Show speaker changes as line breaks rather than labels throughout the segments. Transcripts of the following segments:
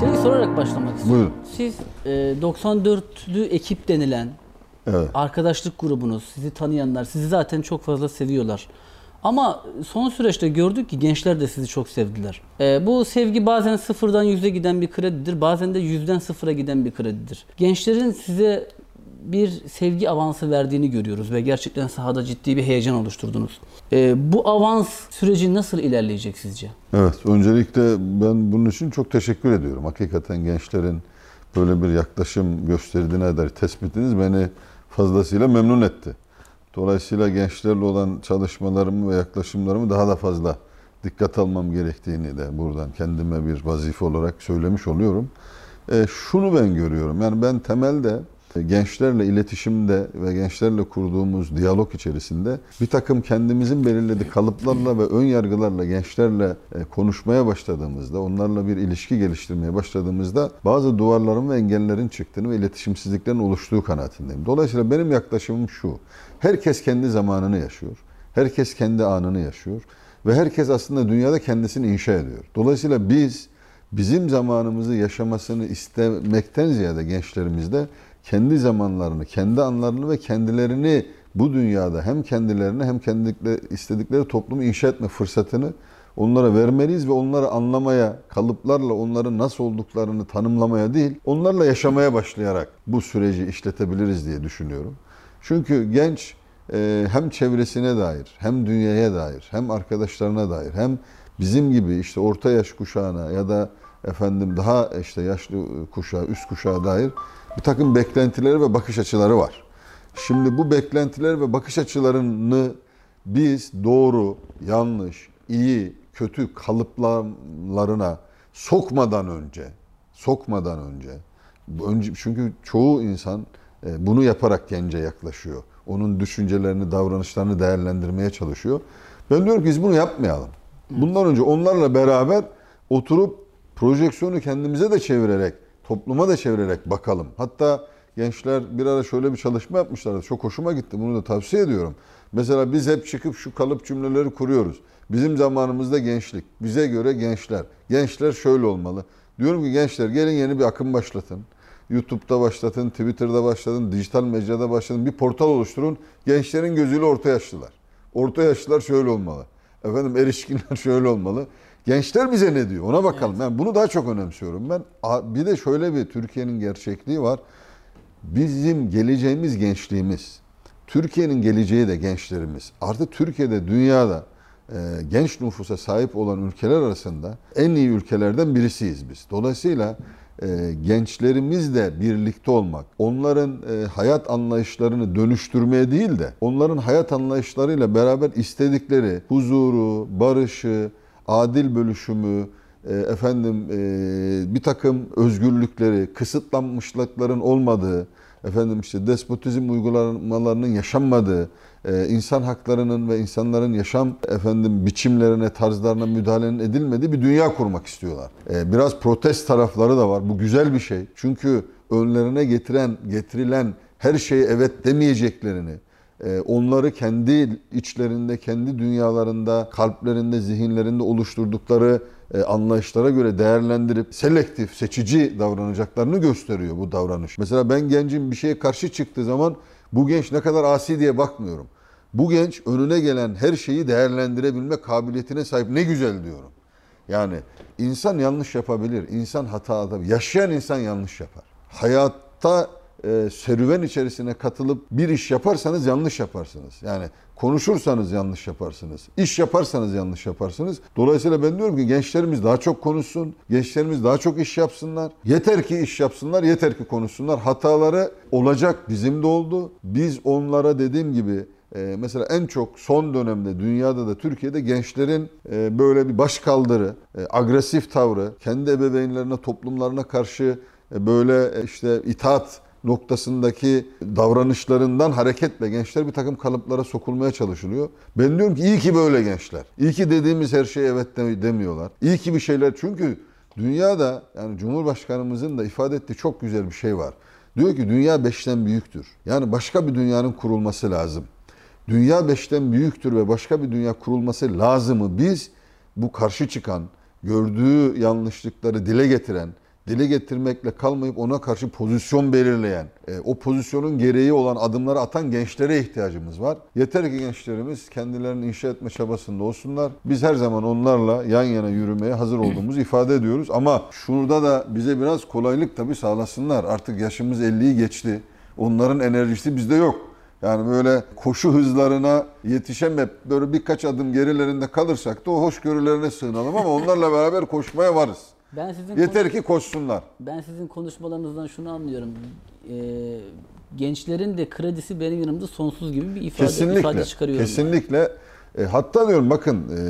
Şeyi sorarak başlamak istiyorum.
Buyurun.
Siz e, 94'lü ekip denilen
Evet.
arkadaşlık grubunuz, sizi tanıyanlar sizi zaten çok fazla seviyorlar. Ama son süreçte gördük ki gençler de sizi çok sevdiler. E, bu sevgi bazen sıfırdan yüze giden bir kredidir, bazen de yüzden sıfıra giden bir kredidir. Gençlerin size bir sevgi avansı verdiğini görüyoruz ve gerçekten sahada ciddi bir heyecan oluşturdunuz. E, bu avans süreci nasıl ilerleyecek sizce?
Evet, öncelikle ben bunun için çok teşekkür ediyorum. Hakikaten gençlerin böyle bir yaklaşım gösterdiğine dair tespitiniz beni fazlasıyla memnun etti. Dolayısıyla gençlerle olan çalışmalarımı ve yaklaşımlarımı daha da fazla dikkat almam gerektiğini de buradan kendime bir vazife olarak söylemiş oluyorum. E, şunu ben görüyorum, yani ben temelde gençlerle iletişimde ve gençlerle kurduğumuz diyalog içerisinde bir takım kendimizin belirlediği kalıplarla ve ön yargılarla gençlerle e, konuşmaya başladığımızda, onlarla bir ilişki geliştirmeye başladığımızda bazı duvarların ve engellerin çıktığını ve iletişimsizliklerin oluştuğu kanaatindeyim. Dolayısıyla benim yaklaşımım şu, herkes kendi zamanını yaşıyor, herkes kendi anını yaşıyor ve herkes aslında dünyada kendisini inşa ediyor. Dolayısıyla biz bizim zamanımızı yaşamasını istemekten ziyade gençlerimizde kendi zamanlarını, kendi anlarını ve kendilerini bu dünyada hem kendilerini hem kendi istedikleri toplumu inşa etme fırsatını onlara vermeliyiz ve onları anlamaya, kalıplarla onların nasıl olduklarını tanımlamaya değil, onlarla yaşamaya başlayarak bu süreci işletebiliriz diye düşünüyorum. Çünkü genç e, hem çevresine dair, hem dünyaya dair, hem arkadaşlarına dair, hem bizim gibi işte orta yaş kuşağına ya da efendim daha işte yaşlı kuşağa, üst kuşağa dair bir takım beklentileri ve bakış açıları var. Şimdi bu beklentiler ve bakış açılarını biz doğru, yanlış, iyi, kötü kalıplarına sokmadan önce, sokmadan önce, önce çünkü çoğu insan e, bunu yaparak gence yaklaşıyor. Onun düşüncelerini, davranışlarını değerlendirmeye çalışıyor. Ben diyorum ki biz bunu yapmayalım. Bundan önce onlarla beraber oturup projeksiyonu kendimize de çevirerek, topluma da çevirerek bakalım. Hatta gençler bir ara şöyle bir çalışma yapmışlardı. Çok hoşuma gitti. Bunu da tavsiye ediyorum. Mesela biz hep çıkıp şu kalıp cümleleri kuruyoruz. Bizim zamanımızda gençlik. Bize göre gençler. Gençler şöyle olmalı. Diyorum ki gençler gelin yeni bir akım başlatın. YouTube'da başlatın, Twitter'da başlatın, dijital mecrada başlatın. Bir portal oluşturun. Gençlerin gözüyle orta yaşlılar. Orta yaşlılar şöyle olmalı. Efendim erişkinler şöyle olmalı. Gençler bize ne diyor? Ona bakalım. Ben bunu daha çok önemsiyorum ben. Bir de şöyle bir Türkiye'nin gerçekliği var. Bizim geleceğimiz gençliğimiz. Türkiye'nin geleceği de gençlerimiz. Artık Türkiye'de dünyada e, genç nüfusa sahip olan ülkeler arasında en iyi ülkelerden birisiyiz biz. Dolayısıyla e, gençlerimizle birlikte olmak, onların e, hayat anlayışlarını dönüştürmeye değil de onların hayat anlayışlarıyla beraber istedikleri huzuru, barışı, adil bölüşümü, e, efendim e, bir takım özgürlükleri, kısıtlanmışlıkların olmadığı, efendim işte despotizm uygulamalarının yaşanmadığı, e, insan haklarının ve insanların yaşam efendim biçimlerine, tarzlarına müdahalenin edilmediği bir dünya kurmak istiyorlar. Biraz protest tarafları da var. Bu güzel bir şey. Çünkü önlerine getiren, getirilen her şeye evet demeyeceklerini, onları kendi içlerinde, kendi dünyalarında, kalplerinde, zihinlerinde oluşturdukları e, anlayışlara göre değerlendirip selektif, seçici davranacaklarını gösteriyor bu davranış. Mesela ben gencin bir şeye karşı çıktığı zaman bu genç ne kadar asi diye bakmıyorum. Bu genç önüne gelen her şeyi değerlendirebilme kabiliyetine sahip ne güzel diyorum. Yani insan yanlış yapabilir, insan hata yapabilir. Yaşayan insan yanlış yapar. Hayatta e, serüven içerisine katılıp bir iş yaparsanız yanlış yaparsınız. Yani konuşursanız yanlış yaparsınız. İş yaparsanız yanlış yaparsınız. Dolayısıyla ben diyorum ki gençlerimiz daha çok konuşsun. Gençlerimiz daha çok iş yapsınlar. Yeter ki iş yapsınlar, yeter ki konuşsunlar. Hataları olacak bizim de oldu. Biz onlara dediğim gibi e, mesela en çok son dönemde dünyada da Türkiye'de gençlerin e, böyle bir başkaldırı, e, agresif tavrı, kendi ebeveynlerine, toplumlarına karşı e, böyle e, işte itaat noktasındaki davranışlarından hareketle gençler bir takım kalıplara sokulmaya çalışılıyor. Ben diyorum ki iyi ki böyle gençler. İyi ki dediğimiz her şeye evet demiyorlar. İyi ki bir şeyler çünkü dünyada yani Cumhurbaşkanımızın da ifade ettiği çok güzel bir şey var. Diyor ki dünya beşten büyüktür. Yani başka bir dünyanın kurulması lazım. Dünya beşten büyüktür ve başka bir dünya kurulması lazımı biz bu karşı çıkan, gördüğü yanlışlıkları dile getiren, dile getirmekle kalmayıp ona karşı pozisyon belirleyen, e, o pozisyonun gereği olan adımları atan gençlere ihtiyacımız var. Yeter ki gençlerimiz kendilerini inşa etme çabasında olsunlar. Biz her zaman onlarla yan yana yürümeye hazır olduğumuzu ifade ediyoruz. Ama şurada da bize biraz kolaylık tabii sağlasınlar. Artık yaşımız 50'yi geçti. Onların enerjisi bizde yok. Yani böyle koşu hızlarına yetişemeyip böyle birkaç adım gerilerinde kalırsak da o hoşgörülerine sığınalım ama onlarla beraber koşmaya varız.
Ben sizin
Yeter ki koşsunlar.
Ben sizin konuşmalarınızdan şunu anlıyorum. Ee, gençlerin de kredisi benim yanımda sonsuz gibi bir ifade,
Kesinlikle.
ifade çıkarıyorum.
Kesinlikle. E, hatta diyorum bakın e,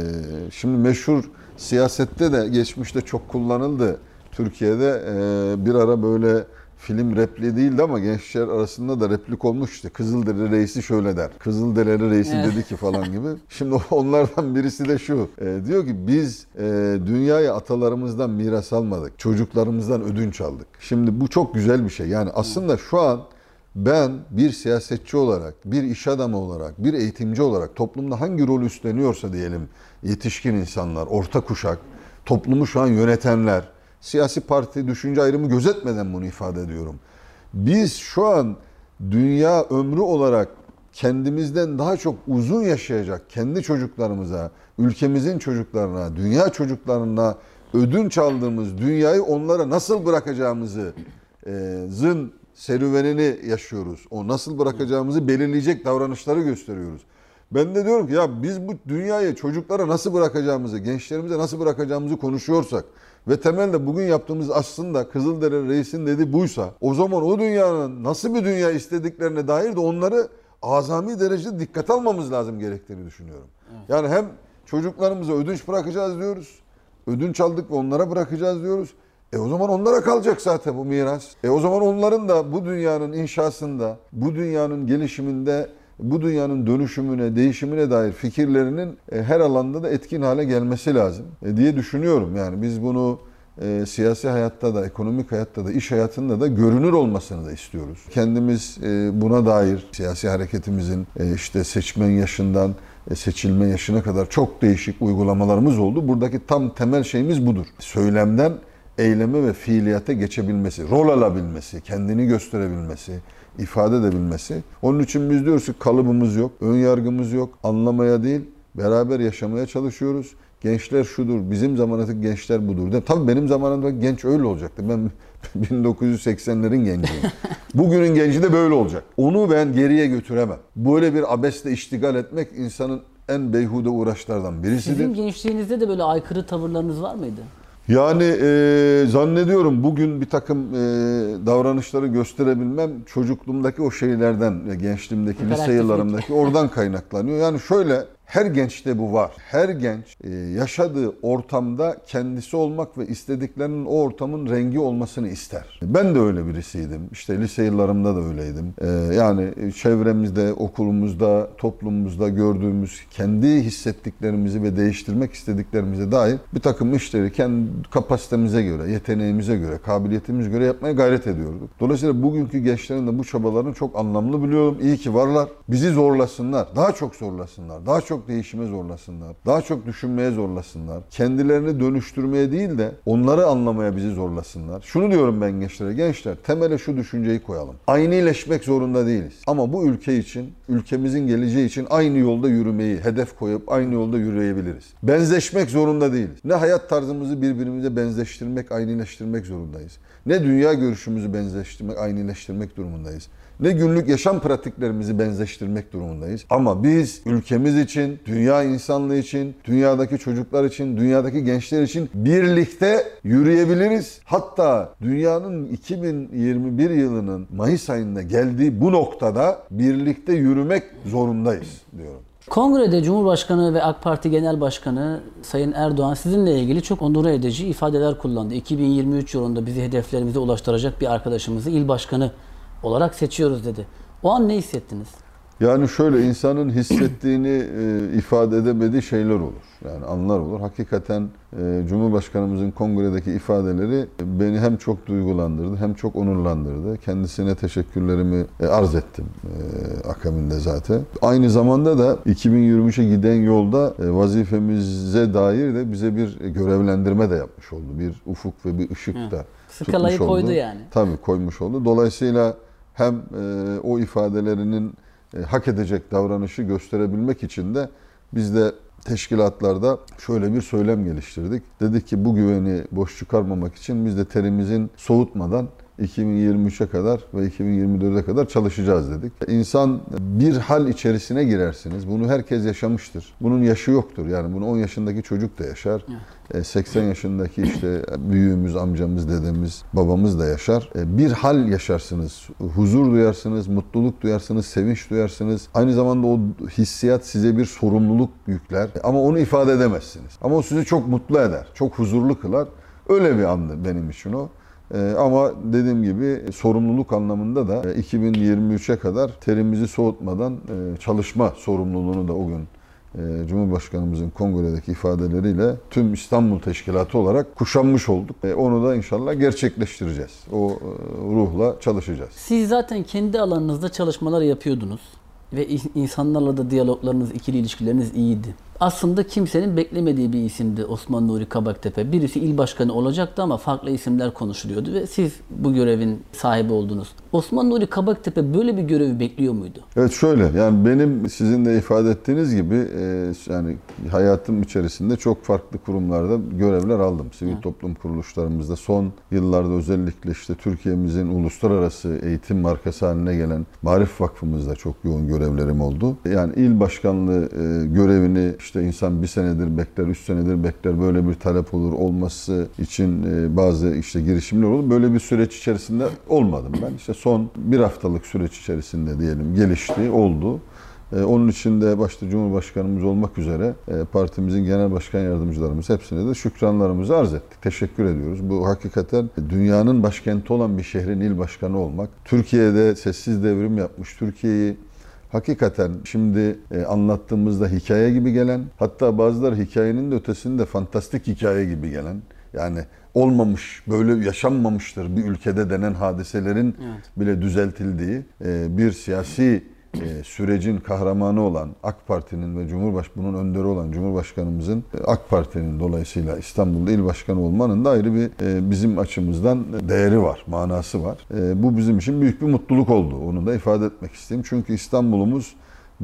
şimdi meşhur siyasette de geçmişte çok kullanıldı. Türkiye'de e, bir ara böyle film repli değildi ama gençler arasında da replik olmuş işte. Kızılderili reisi şöyle der. Kızılderili reisi dedi ki falan gibi. Şimdi onlardan birisi de şu. E, diyor ki biz e, dünyayı atalarımızdan miras almadık. Çocuklarımızdan ödünç aldık. Şimdi bu çok güzel bir şey. Yani aslında şu an ben bir siyasetçi olarak, bir iş adamı olarak, bir eğitimci olarak toplumda hangi rol üstleniyorsa diyelim yetişkin insanlar, orta kuşak, toplumu şu an yönetenler, siyasi parti düşünce ayrımı gözetmeden bunu ifade ediyorum. Biz şu an dünya ömrü olarak kendimizden daha çok uzun yaşayacak kendi çocuklarımıza, ülkemizin çocuklarına, dünya çocuklarına ödünç aldığımız dünyayı onlara nasıl bırakacağımızı e, zın serüvenini yaşıyoruz. O nasıl bırakacağımızı belirleyecek davranışları gösteriyoruz. Ben de diyorum ki ya biz bu dünyayı çocuklara nasıl bırakacağımızı, gençlerimize nasıl bırakacağımızı konuşuyorsak ve temelde bugün yaptığımız aslında Kızılderili Reis'in dediği buysa o zaman o dünyanın nasıl bir dünya istediklerine dair de onları azami derecede dikkat almamız lazım gerektiğini düşünüyorum. Yani hem çocuklarımıza ödünç bırakacağız diyoruz. Ödünç aldık ve onlara bırakacağız diyoruz. E o zaman onlara kalacak zaten bu miras. E o zaman onların da bu dünyanın inşasında, bu dünyanın gelişiminde, bu dünyanın dönüşümüne, değişimine dair fikirlerinin e, her alanda da etkin hale gelmesi lazım e, diye düşünüyorum. Yani biz bunu e, siyasi hayatta da, ekonomik hayatta da, iş hayatında da görünür olmasını da istiyoruz. Kendimiz buna dair siyasi hareketimizin işte seçmen yaşından seçilme yaşına kadar çok değişik uygulamalarımız oldu. Buradaki tam temel şeyimiz budur. Söylemden eyleme ve fiiliyata geçebilmesi, rol alabilmesi, kendini gösterebilmesi, ifade edebilmesi. Onun için biz diyoruz ki kalıbımız yok, ön yargımız yok, anlamaya değil, beraber yaşamaya çalışıyoruz. Gençler şudur, bizim zamanındaki gençler budur. De, tabii benim zamanımda genç öyle olacaktı. Ben 1980'lerin genciyim. Bugünün genci de böyle olacak. Onu ben geriye götüremem. Böyle bir abesle iştigal etmek insanın en beyhude uğraşlardan birisidir.
Sizin gençliğinizde de böyle aykırı tavırlarınız var mıydı?
Yani e, zannediyorum bugün bir takım e, davranışları gösterebilmem çocukluğumdaki o şeylerden, gençliğimdeki, lise yıllarımdaki oradan kaynaklanıyor. Yani şöyle her gençte bu var. Her genç e, yaşadığı ortamda kendisi olmak ve istediklerinin o ortamın rengi olmasını ister. Ben de öyle birisiydim. İşte lise yıllarımda da öyleydim. E, yani çevremizde, okulumuzda, toplumumuzda gördüğümüz kendi hissettiklerimizi ve değiştirmek istediklerimize dair bir takım işleri kendi kapasitemize göre, yeteneğimize göre, kabiliyetimize göre yapmaya gayret ediyorduk. Dolayısıyla bugünkü gençlerin de bu çabalarını çok anlamlı biliyorum. İyi ki varlar. Bizi zorlasınlar. Daha çok zorlasınlar. Daha çok değişime zorlasınlar. Daha çok düşünmeye zorlasınlar. Kendilerini dönüştürmeye değil de onları anlamaya bizi zorlasınlar. Şunu diyorum ben gençlere. Gençler temele şu düşünceyi koyalım. Aynıleşmek zorunda değiliz. Ama bu ülke için, ülkemizin geleceği için aynı yolda yürümeyi hedef koyup aynı yolda yürüyebiliriz. Benzeşmek zorunda değiliz. Ne hayat tarzımızı birbirimize benzeştirmek, aynıleştirmek zorundayız. Ne dünya görüşümüzü benzeştirmek, aynıleştirmek durumundayız. Ne günlük yaşam pratiklerimizi benzeştirmek durumundayız. Ama biz ülkemiz için, dünya insanlığı için, dünyadaki çocuklar için, dünyadaki gençler için birlikte yürüyebiliriz. Hatta dünyanın 2021 yılının Mayıs ayında geldiği bu noktada birlikte yürümek zorundayız diyorum.
Kongrede Cumhurbaşkanı ve AK Parti Genel Başkanı Sayın Erdoğan sizinle ilgili çok onur edici ifadeler kullandı. 2023 yılında bizi hedeflerimize ulaştıracak bir arkadaşımızı il başkanı olarak seçiyoruz dedi. O an ne hissettiniz?
Yani şöyle insanın hissettiğini e, ifade edemediği şeyler olur. Yani anlar olur. Hakikaten e, Cumhurbaşkanımızın kongredeki ifadeleri beni hem çok duygulandırdı hem çok onurlandırdı. Kendisine teşekkürlerimi e, arz ettim e, akabinde zaten. Aynı zamanda da 2023'e giden yolda e, vazifemize dair de bize bir görevlendirme de yapmış oldu. Bir ufuk ve bir ışık da
Skalayı
tutmuş oldu.
koydu yani.
Tabii koymuş oldu. Dolayısıyla hem e, o ifadelerinin e, hak edecek davranışı gösterebilmek için de biz de teşkilatlarda şöyle bir söylem geliştirdik. Dedik ki bu güveni boş çıkarmamak için biz de terimizin soğutmadan 2023'e kadar ve 2024'e kadar çalışacağız dedik. İnsan bir hal içerisine girersiniz. Bunu herkes yaşamıştır. Bunun yaşı yoktur. Yani bunu 10 yaşındaki çocuk da yaşar. E, 80 yaşındaki işte büyüğümüz, amcamız, dedemiz, babamız da yaşar. E, Bir hal yaşarsınız. Huzur duyarsınız, mutluluk duyarsınız, sevinç duyarsınız. Aynı zamanda o hissiyat size bir sorumluluk yükler. Ama onu ifade edemezsiniz. Ama o sizi çok mutlu eder. Çok huzurlu kılar. Öyle bir andı benim için o. Ee, ama dediğim gibi sorumluluk anlamında da e, 2023'e kadar terimizi soğutmadan e, çalışma sorumluluğunu da o gün e, Cumhurbaşkanımızın kongredeki ifadeleriyle tüm İstanbul Teşkilatı olarak kuşanmış olduk. E, Onu da inşallah gerçekleştireceğiz. O ruhla çalışacağız.
Siz zaten kendi alanınızda çalışmalar yapıyordunuz ve in- insanlarla da diyaloglarınız, ikili ilişkileriniz iyiydi. Aslında kimsenin beklemediği bir isimdi Osman Nuri Kabaktepe. Birisi il başkanı olacaktı ama farklı isimler konuşuluyordu ve siz bu görevin sahibi oldunuz. Osman Nuri Kabaktepe böyle bir görevi bekliyor muydu?
Evet şöyle yani benim sizin de ifade ettiğiniz gibi e, yani hayatım içerisinde çok farklı kurumlarda görevler aldım. Sivil toplum kuruluşlarımızda son yıllarda özellikle işte Türkiye'mizin uluslararası eğitim markası haline gelen Marif Vakfımızda çok yoğun görevlerim oldu. Yani il başkanlığı e, görevini işte insan bir senedir bekler, üç senedir bekler böyle bir talep olur olması için e, bazı işte girişimler olur. Böyle bir süreç içerisinde olmadım ben. İşte son bir haftalık süreç içerisinde diyelim gelişti, oldu. Ee, Onun için de başta Cumhurbaşkanımız olmak üzere e, partimizin genel başkan yardımcılarımız hepsine de şükranlarımızı arz ettik. Teşekkür ediyoruz. Bu hakikaten dünyanın başkenti olan bir şehrin il başkanı olmak, Türkiye'de sessiz devrim yapmış, Türkiye'yi hakikaten şimdi e, anlattığımızda hikaye gibi gelen, hatta bazıları hikayenin de ötesinde fantastik hikaye gibi gelen, yani olmamış, böyle yaşanmamıştır bir ülkede denen hadiselerin bile düzeltildiği e, bir siyasi e, sürecin kahramanı olan AK Parti'nin ve Cumhurbaş bunun önderi olan Cumhurbaşkanımızın e, AK Parti'nin dolayısıyla İstanbul'da il başkanı olmanın da ayrı bir e, bizim açımızdan değeri var, manası var. E, bu bizim için büyük bir mutluluk oldu. Onu da ifade etmek isteyeyim. Çünkü İstanbul'umuz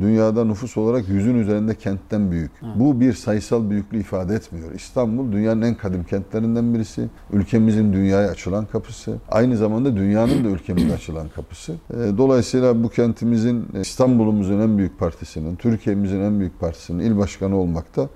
dünyada nüfus olarak yüzün üzerinde kentten büyük. Bu bir sayısal büyüklüğü ifade etmiyor. İstanbul dünyanın en kadim kentlerinden birisi. Ülkemizin dünyaya açılan kapısı. Aynı zamanda dünyanın da ülkemize açılan kapısı. E, Dolayısıyla bu kentimizin, e, İstanbul'umuzun en büyük partisinin, Türkiye'mizin en büyük partisinin il başkanı olmakta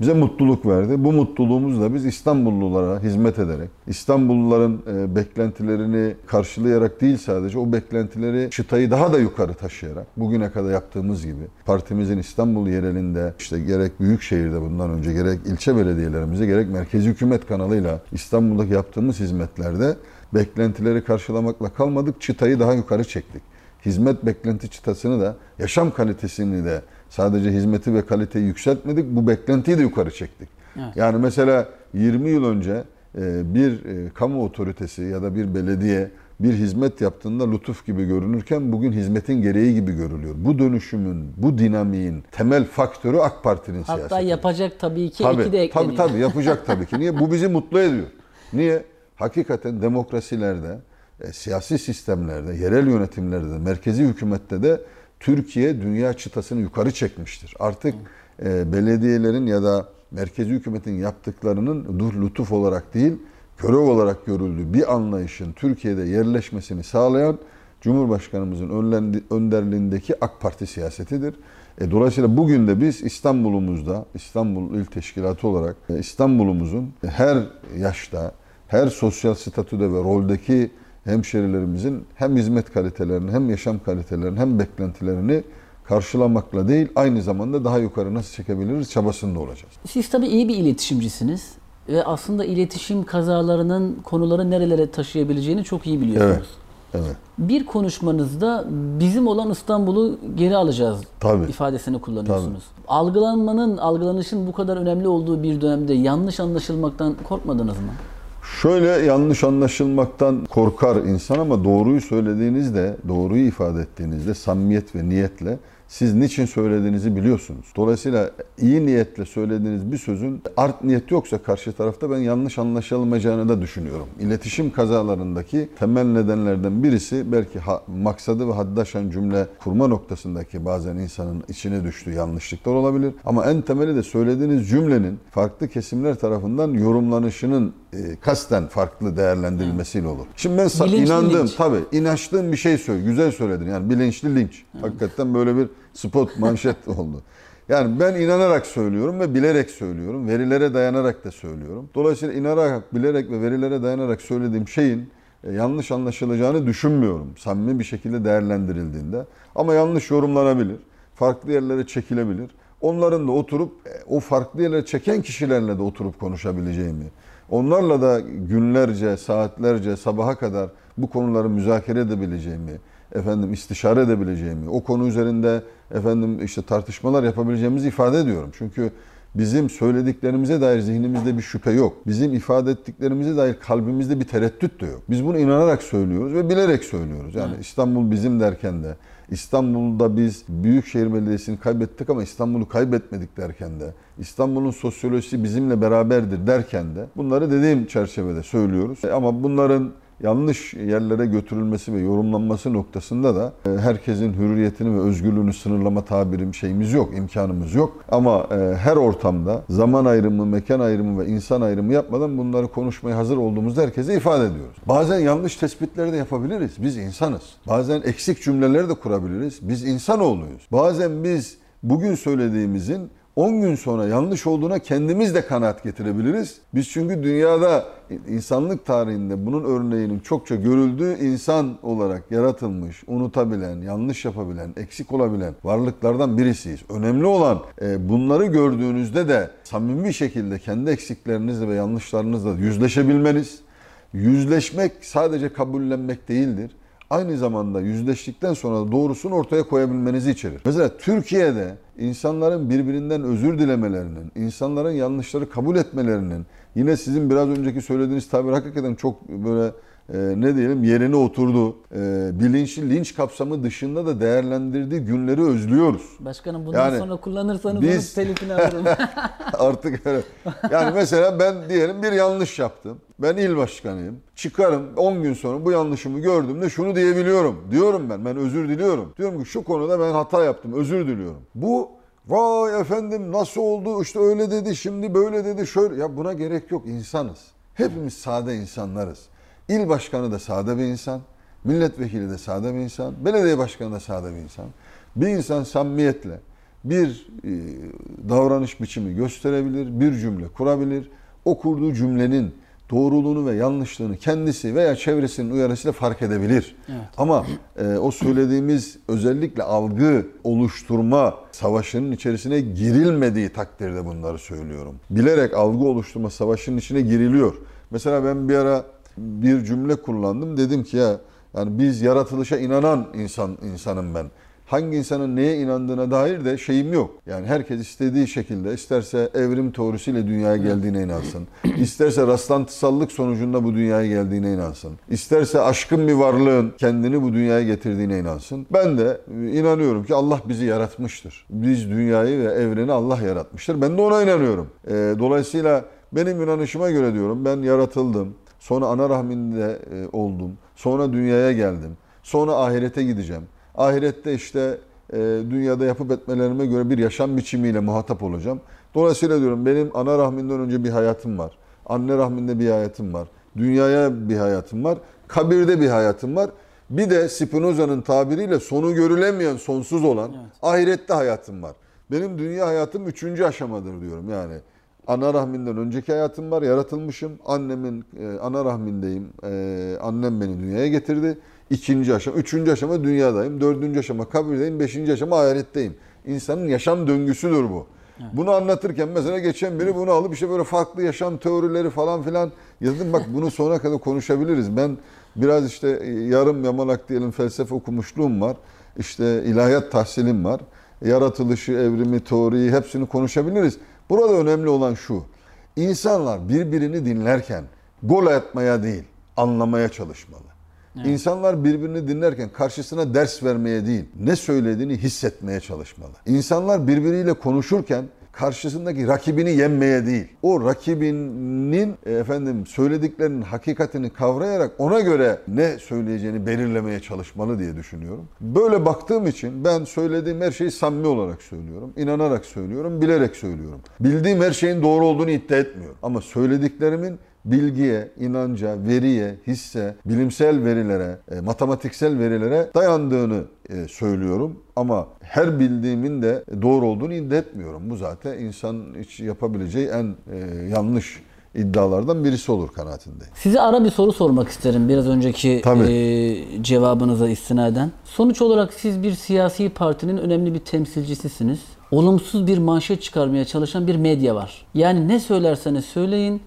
bize mutluluk verdi. Bu mutluluğumuzla biz İstanbullulara hizmet ederek, İstanbulluların e, beklentilerini karşılayarak değil sadece o beklentileri çıtayı daha da yukarı taşıyarak bugüne kadar yaptığımız gibi partimizin İstanbul yerelinde işte gerek büyük şehirde bundan önce gerek ilçe belediyelerimize gerek merkezi hükümet kanalıyla İstanbul'daki yaptığımız hizmetlerde beklentileri karşılamakla kalmadık, çıtayı daha yukarı çektik. Hizmet beklenti çıtasını da yaşam kalitesini de sadece hizmeti ve kaliteyi yükseltmedik, bu beklentiyi de yukarı çektik.
Evet.
Yani mesela 20 yıl önce e, bir e, kamu otoritesi ya da bir belediye bir hizmet yaptığında lütuf gibi görünürken bugün hizmetin gereği gibi görülüyor. Bu dönüşümün, bu dinamiğin temel faktörü AK Parti'nin
Hatta
siyaseti.
yapacak tabii ki
Tabii,
iki de ekleniyor.
tabii tabii yapacak tabii ki. Niye? Bu bizi mutlu ediyor. Niye? Hakikaten demokrasilerde, e, siyasi sistemlerde, yerel yönetimlerde de, merkezi hükümette de Türkiye dünya çıtasını yukarı çekmiştir. Artık e, belediyelerin ya da merkezi hükümetin yaptıklarının dur lütuf olarak değil, görev olarak görüldüğü bir anlayışın Türkiye'de yerleşmesini sağlayan Cumhurbaşkanımızın önderliğindeki AK Parti siyasetidir. E, dolayısıyla bugün de biz İstanbul'umuzda, İstanbul İl Teşkilatı olarak e, İstanbul'umuzun her yaşta, her sosyal statüde ve roldeki hemşerilerimizin hem hizmet kalitelerini, hem yaşam kalitelerini, hem beklentilerini karşılamakla değil, aynı zamanda daha yukarı nasıl çekebiliriz çabasında olacağız.
Siz tabii iyi bir iletişimcisiniz ve aslında iletişim kazalarının konuları nerelere taşıyabileceğini çok iyi biliyorsunuz.
Evet.
Bir konuşmanızda bizim olan İstanbul'u geri alacağız
Tabii.
ifadesini kullanıyorsunuz. Algılanmanın, algılanışın bu kadar önemli olduğu bir dönemde yanlış anlaşılmaktan korkmadınız mı?
Şöyle yanlış anlaşılmaktan korkar insan ama doğruyu söylediğinizde, doğruyu ifade ettiğinizde samimiyet ve niyetle siz niçin söylediğinizi biliyorsunuz. Dolayısıyla iyi niyetle söylediğiniz bir sözün art niyet yoksa karşı tarafta ben yanlış anlaşılmayacağını da düşünüyorum. İletişim kazalarındaki temel nedenlerden birisi belki ha- maksadı ve haddaşan cümle kurma noktasındaki bazen insanın içine düştüğü yanlışlıklar olabilir. Ama en temeli de söylediğiniz cümlenin farklı kesimler tarafından yorumlanışının e, kasten farklı değerlendirilmesiyle olur. Şimdi ben sa-
Bilinçli
inandığım,
linç.
tabii inançlığım bir şey söyle, güzel söyledin. Yani bilinçli linç. Hakikaten böyle bir spot manşet oldu. Yani ben inanarak söylüyorum ve bilerek söylüyorum. Verilere dayanarak da söylüyorum. Dolayısıyla inanarak, bilerek ve verilere dayanarak söylediğim şeyin e, yanlış anlaşılacağını düşünmüyorum. Samimi bir şekilde değerlendirildiğinde. Ama yanlış yorumlanabilir. Farklı yerlere çekilebilir. Onların da oturup e, o farklı yerlere çeken kişilerle de oturup konuşabileceğimi, onlarla da günlerce, saatlerce, sabaha kadar bu konuları müzakere edebileceğimi, efendim istişare edebileceğimi, o konu üzerinde efendim işte tartışmalar yapabileceğimizi ifade ediyorum. Çünkü bizim söylediklerimize dair zihnimizde bir şüphe yok. Bizim ifade ettiklerimize dair kalbimizde bir tereddüt de yok. Biz bunu inanarak söylüyoruz ve bilerek söylüyoruz. Yani İstanbul bizim derken de, İstanbul'da biz Büyükşehir Belediyesi'ni kaybettik ama İstanbul'u kaybetmedik derken de, İstanbul'un sosyolojisi bizimle beraberdir derken de bunları dediğim çerçevede söylüyoruz. E, Ama bunların yanlış yerlere götürülmesi ve yorumlanması noktasında da e, herkesin hürriyetini ve özgürlüğünü sınırlama tabirim şeyimiz yok, imkanımız yok. Ama e, her ortamda zaman ayrımı, mekan ayrımı ve insan ayrımı yapmadan bunları konuşmaya hazır olduğumuzu herkese ifade ediyoruz. Bazen yanlış tespitler de yapabiliriz. Biz insanız. Bazen eksik cümleler de kurabiliriz. Biz insanoğluyuz. Bazen biz bugün söylediğimizin 10 gün sonra yanlış olduğuna kendimiz de kanaat getirebiliriz. Biz çünkü dünyada insanlık tarihinde bunun örneğinin çokça görüldüğü insan olarak yaratılmış, unutabilen, yanlış yapabilen, eksik olabilen varlıklardan birisiyiz. Önemli olan e, bunları gördüğünüzde de samimi bir şekilde kendi eksiklerinizle ve yanlışlarınızla yüzleşebilmeniz. Yüzleşmek sadece kabullenmek değildir aynı zamanda yüzleştikten sonra doğrusunu ortaya koyabilmenizi içerir. Mesela Türkiye'de insanların birbirinden özür dilemelerinin, insanların yanlışları kabul etmelerinin, yine sizin biraz önceki söylediğiniz tabir hakikaten çok böyle e, ne diyelim yerine oturdu. E, bilinçli linç kapsamı dışında da değerlendirdiği günleri özlüyoruz.
Başkanım bundan
Yani
sonra kullanırsanız
biz-
onun telifini alırım.
Artık evet. Yani mesela ben diyelim bir yanlış yaptım. Ben il başkanıyım. Çıkarım 10 gün sonra bu yanlışımı gördüğümde şunu diyebiliyorum. Diyorum ben. Ben özür diliyorum. Diyorum ki şu konuda ben hata yaptım. Özür diliyorum. Bu vay efendim nasıl oldu işte öyle dedi şimdi böyle dedi şöyle. Ya buna gerek yok insanız. Hepimiz sade insanlarız. İl başkanı da sade bir insan. Milletvekili de sade bir insan. Belediye başkanı da sade bir insan. Bir insan samimiyetle bir e, davranış biçimi gösterebilir, bir cümle kurabilir. O kurduğu cümlenin doğruluğunu ve yanlışlığını kendisi veya çevresinin uyarısıyla fark edebilir.
Evet.
Ama e, o söylediğimiz özellikle algı oluşturma savaşının içerisine girilmediği takdirde bunları söylüyorum. Bilerek algı oluşturma savaşının içine giriliyor. Mesela ben bir ara bir cümle kullandım. Dedim ki ya yani biz yaratılışa inanan insan insanım ben. Hangi insanın neye inandığına dair de şeyim yok. Yani herkes istediği şekilde isterse evrim teorisiyle dünyaya geldiğine inansın. isterse rastlantısallık sonucunda bu dünyaya geldiğine inansın. İsterse aşkın bir varlığın kendini bu dünyaya getirdiğine inansın. Ben de inanıyorum ki Allah bizi yaratmıştır. Biz dünyayı ve evreni Allah yaratmıştır. Ben de ona inanıyorum. Ee, dolayısıyla benim inanışıma göre diyorum ben yaratıldım. Sonra ana rahminde e, oldum. Sonra dünyaya geldim. Sonra ahirete gideceğim. Ahirette işte e, dünyada yapıp etmelerime göre bir yaşam biçimiyle muhatap olacağım. Dolayısıyla diyorum benim ana rahminden önce bir hayatım var. Anne rahminde bir hayatım var. Dünyaya bir hayatım var. Kabirde bir hayatım var. Bir de Spinoza'nın tabiriyle sonu görülemeyen, sonsuz olan ahirette hayatım var. Benim dünya hayatım üçüncü aşamadır diyorum yani. Ana rahminden önceki hayatım var, yaratılmışım. Annemin e, ana rahmindeyim. E, annem beni dünyaya getirdi. İkinci aşama, üçüncü aşama dünyadayım. Dördüncü aşama kabirdeyim. Beşinci aşama ahiretteyim. İnsanın yaşam döngüsüdür bu. Bunu anlatırken mesela geçen biri bunu alıp işte böyle farklı yaşam teorileri falan filan yazdım. Bak bunu sonuna kadar konuşabiliriz. Ben Biraz işte yarım yamalak diyelim felsefe okumuşluğum var. İşte ilahiyat tahsilim var. Yaratılışı, evrimi, teoriyi hepsini konuşabiliriz. Burada önemli olan şu. İnsanlar birbirini dinlerken gol atmaya değil, anlamaya çalışmalı. İnsanlar birbirini dinlerken karşısına ders vermeye değil, ne söylediğini hissetmeye çalışmalı. İnsanlar birbiriyle konuşurken karşısındaki rakibini yenmeye değil, o rakibinin e, efendim söylediklerinin hakikatini kavrayarak ona göre ne söyleyeceğini belirlemeye çalışmalı diye düşünüyorum. Böyle baktığım için ben söylediğim her şeyi samimi olarak söylüyorum, inanarak söylüyorum, bilerek söylüyorum. Bildiğim her şeyin doğru olduğunu iddia etmiyorum. Ama söylediklerimin bilgiye, inanca, veriye, hisse, bilimsel verilere, e, matematiksel verilere dayandığını e, söylüyorum. Ama her bildiğimin de doğru olduğunu iddia etmiyorum. Bu zaten insan yapabileceği en e, yanlış iddialardan birisi olur kanaatindeyim.
Size ara bir soru sormak isterim biraz önceki
Tabii.
e, cevabınıza istinaden. Sonuç olarak siz bir siyasi partinin önemli bir temsilcisisiniz. Olumsuz bir manşet çıkarmaya çalışan bir medya var. Yani ne söylerseniz söyleyin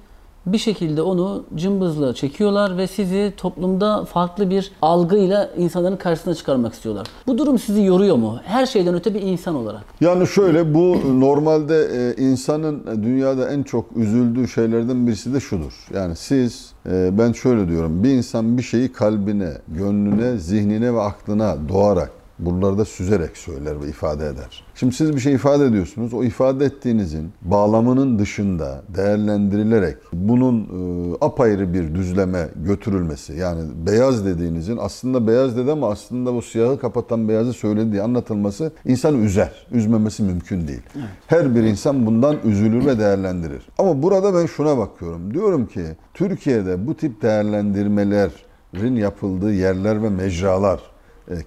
bir şekilde onu cımbızla çekiyorlar ve sizi toplumda farklı bir algıyla insanların karşısına çıkarmak istiyorlar. Bu durum sizi yoruyor mu? Her şeyden öte bir insan olarak.
Yani şöyle bu normalde e, insanın dünyada en çok üzüldüğü şeylerden birisi de şudur. Yani siz e, ben şöyle diyorum bir insan bir şeyi kalbine, gönlüne, zihnine ve aklına doğarak Buraları da süzerek söyler ve ifade eder. Şimdi siz bir şey ifade ediyorsunuz. O ifade ettiğinizin bağlamının dışında değerlendirilerek bunun e, apayrı bir düzleme götürülmesi. Yani beyaz dediğinizin aslında beyaz dedi ama aslında bu siyahı kapatan beyazı söylediği anlatılması insanı üzer. Üzmemesi mümkün değil. Her bir insan bundan üzülür ve değerlendirir. Ama burada ben şuna bakıyorum. Diyorum ki Türkiye'de bu tip değerlendirmelerin yapıldığı yerler ve mecralar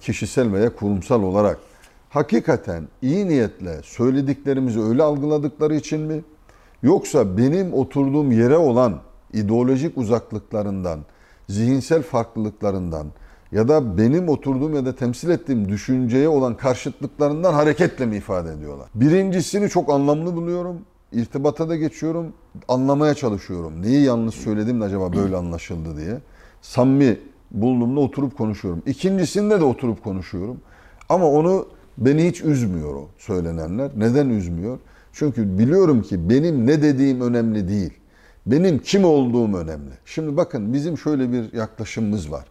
kişisel veya kurumsal olarak hakikaten iyi niyetle söylediklerimizi öyle algıladıkları için mi? Yoksa benim oturduğum yere olan ideolojik uzaklıklarından, zihinsel farklılıklarından ya da benim oturduğum ya da temsil ettiğim düşünceye olan karşıtlıklarından hareketle mi ifade ediyorlar? Birincisini çok anlamlı buluyorum. İrtibata da geçiyorum. Anlamaya çalışıyorum. Neyi yanlış söyledim de acaba böyle anlaşıldı diye. Samimi bulduğumda oturup konuşuyorum. İkincisinde de oturup konuşuyorum. Ama onu beni hiç üzmüyor o söylenenler. Neden üzmüyor? Çünkü biliyorum ki benim ne dediğim önemli değil. Benim kim olduğum önemli. Şimdi bakın bizim şöyle bir yaklaşımımız var.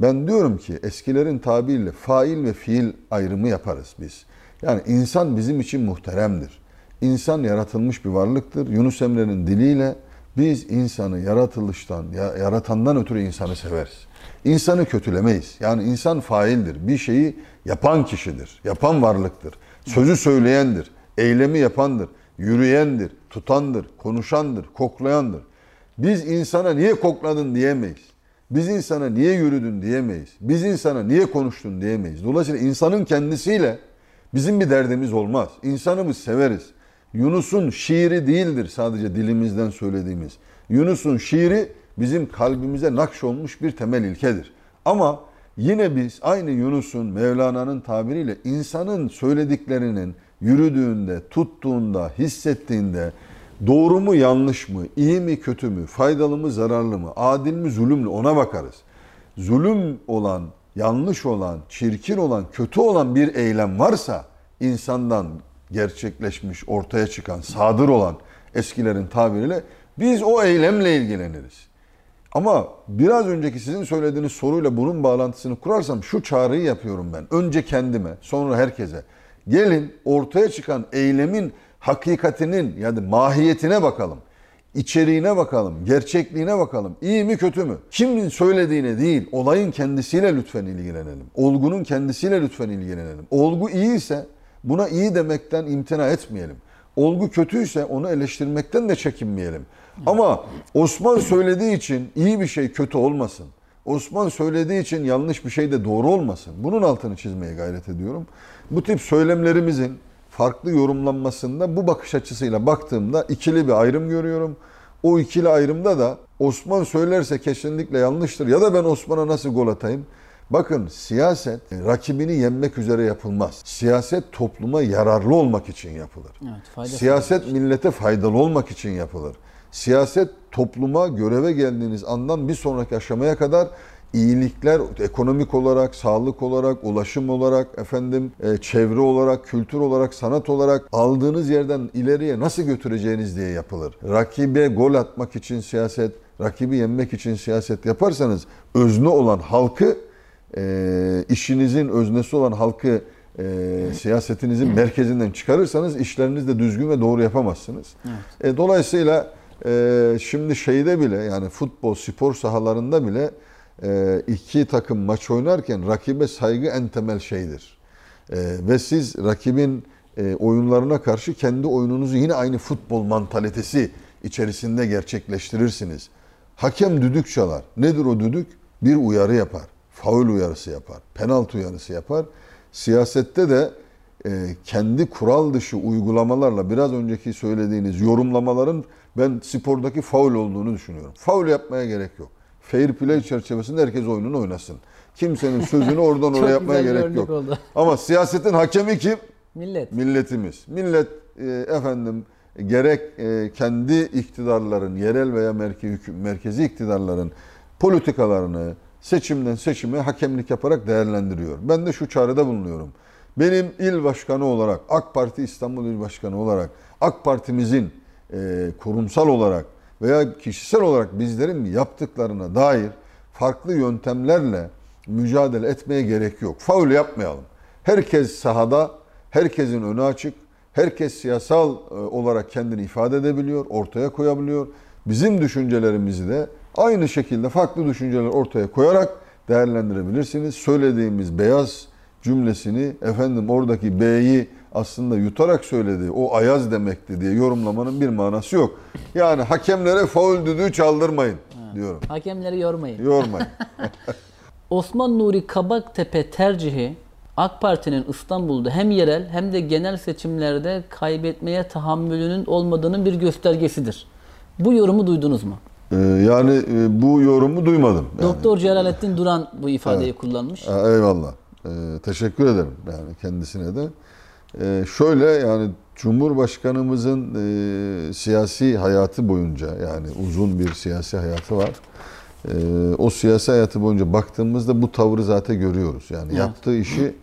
Ben diyorum ki eskilerin tabiriyle fail ve fiil ayrımı yaparız biz. Yani insan bizim için muhteremdir. İnsan yaratılmış bir varlıktır. Yunus Emre'nin diliyle biz insanı yaratılıştan, yaratandan ötürü insanı severiz. İnsanı kötülemeyiz. Yani insan faildir. Bir şeyi yapan kişidir. Yapan varlıktır. Sözü söyleyendir. Eylemi yapandır. Yürüyendir. Tutandır. Konuşandır. Koklayandır. Biz insana niye kokladın diyemeyiz. Biz insana niye yürüdün diyemeyiz. Biz insana niye konuştun diyemeyiz. Dolayısıyla insanın kendisiyle bizim bir derdimiz olmaz. İnsanımız severiz. Yunus'un şiiri değildir sadece dilimizden söylediğimiz. Yunus'un şiiri bizim kalbimize nakş olmuş bir temel ilkedir. Ama yine biz aynı Yunus'un, Mevlana'nın tabiriyle insanın söylediklerinin yürüdüğünde, tuttuğunda, hissettiğinde doğru mu yanlış mı, iyi mi kötü mü, faydalı mı zararlı mı, adil mi zulüm mü ona bakarız. Zulüm olan, yanlış olan, çirkin olan, kötü olan bir eylem varsa insandan gerçekleşmiş, ortaya çıkan, sadır olan eskilerin tabiriyle biz o eylemle ilgileniriz. Ama biraz önceki sizin söylediğiniz soruyla bunun bağlantısını kurarsam şu çağrıyı yapıyorum ben. Önce kendime, sonra herkese. Gelin ortaya çıkan eylemin hakikatinin yani mahiyetine bakalım. İçeriğine bakalım, gerçekliğine bakalım. İyi mi kötü mü? Kimin söylediğine değil, olayın kendisiyle lütfen ilgilenelim. Olgunun kendisiyle lütfen ilgilenelim. Olgu iyi ise buna iyi demekten imtina etmeyelim. Olgu kötüyse onu eleştirmekten de çekinmeyelim. Ama Osman söylediği için iyi bir şey kötü olmasın. Osman söylediği için yanlış bir şey de doğru olmasın. Bunun altını çizmeye gayret ediyorum. Bu tip söylemlerimizin farklı yorumlanmasında bu bakış açısıyla baktığımda ikili bir ayrım görüyorum. O ikili ayrımda da Osman söylerse kesinlikle yanlıştır ya da ben Osman'a nasıl gol atayım? Bakın siyaset rakibini yenmek üzere yapılmaz. Siyaset topluma yararlı olmak için yapılır. Evet, siyaset millete faydalı olmak için yapılır. Siyaset topluma göreve geldiğiniz andan bir sonraki aşamaya kadar iyilikler ekonomik olarak, sağlık olarak, ulaşım olarak, efendim e, çevre olarak, kültür olarak, sanat olarak aldığınız yerden ileriye nasıl götüreceğiniz diye yapılır. Rakibe gol atmak için siyaset, rakibi yenmek için siyaset yaparsanız özne olan halkı, e, işinizin öznesi olan halkı e, siyasetinizin merkezinden çıkarırsanız işlerinizi de düzgün ve doğru yapamazsınız. E, dolayısıyla e, şimdi şeyde bile yani futbol spor sahalarında bile e, iki takım maç oynarken rakibe saygı en temel şeydir. E, ve siz rakibin e, oyunlarına karşı kendi oyununuzu yine aynı futbol mantalitesi içerisinde gerçekleştirirsiniz. Hakem düdük çalar. Nedir o düdük? Bir uyarı yapar. Faul uyarısı yapar. Penaltı uyarısı yapar. Siyasette de e, kendi kural dışı uygulamalarla biraz önceki söylediğiniz yorumlamaların ben spordaki faul olduğunu düşünüyorum. Faul yapmaya gerek yok. Fair play çerçevesinde herkes oyununu oynasın. Kimsenin sözünü oradan oraya yapmaya gerek yok.
oldu.
Ama siyasetin hakemi kim?
Millet.
Milletimiz. Millet e, efendim gerek e, kendi iktidarların, yerel veya merkezi iktidarların politikalarını seçimden seçime hakemlik yaparak değerlendiriyor. Ben de şu çağrıda bulunuyorum. Benim il başkanı olarak, AK Parti İstanbul İl Başkanı olarak, AK Parti'mizin e, kurumsal olarak veya kişisel olarak bizlerin yaptıklarına dair farklı yöntemlerle mücadele etmeye gerek yok. Faul yapmayalım. Herkes sahada, herkesin önü açık, herkes siyasal e, olarak kendini ifade edebiliyor, ortaya koyabiliyor. Bizim düşüncelerimizi de aynı şekilde farklı düşünceler ortaya koyarak değerlendirebilirsiniz. Söylediğimiz beyaz cümlesini efendim oradaki B'yi aslında yutarak söyledi. O ayaz demekti diye yorumlamanın bir manası yok. Yani hakemlere faul düdüğü çaldırmayın diyorum.
Hakemleri yormayın.
Yormayın.
Osman Nuri Kabaktepe tercihi AK Parti'nin İstanbul'da hem yerel hem de genel seçimlerde kaybetmeye tahammülünün olmadığının bir göstergesidir. Bu yorumu duydunuz mu?
Ee, yani e, bu yorumu duymadım. Yani.
Doktor Celalettin Duran bu ifadeyi kullanmış.
Ha, eyvallah. Ee, teşekkür ederim yani kendisine de. Ee, şöyle yani Cumhurbaşkanımızın e, siyasi hayatı boyunca yani uzun bir siyasi hayatı var. Ee, o siyasi hayatı boyunca baktığımızda bu tavrı zaten görüyoruz. Yani
Evet.
yaptığı işi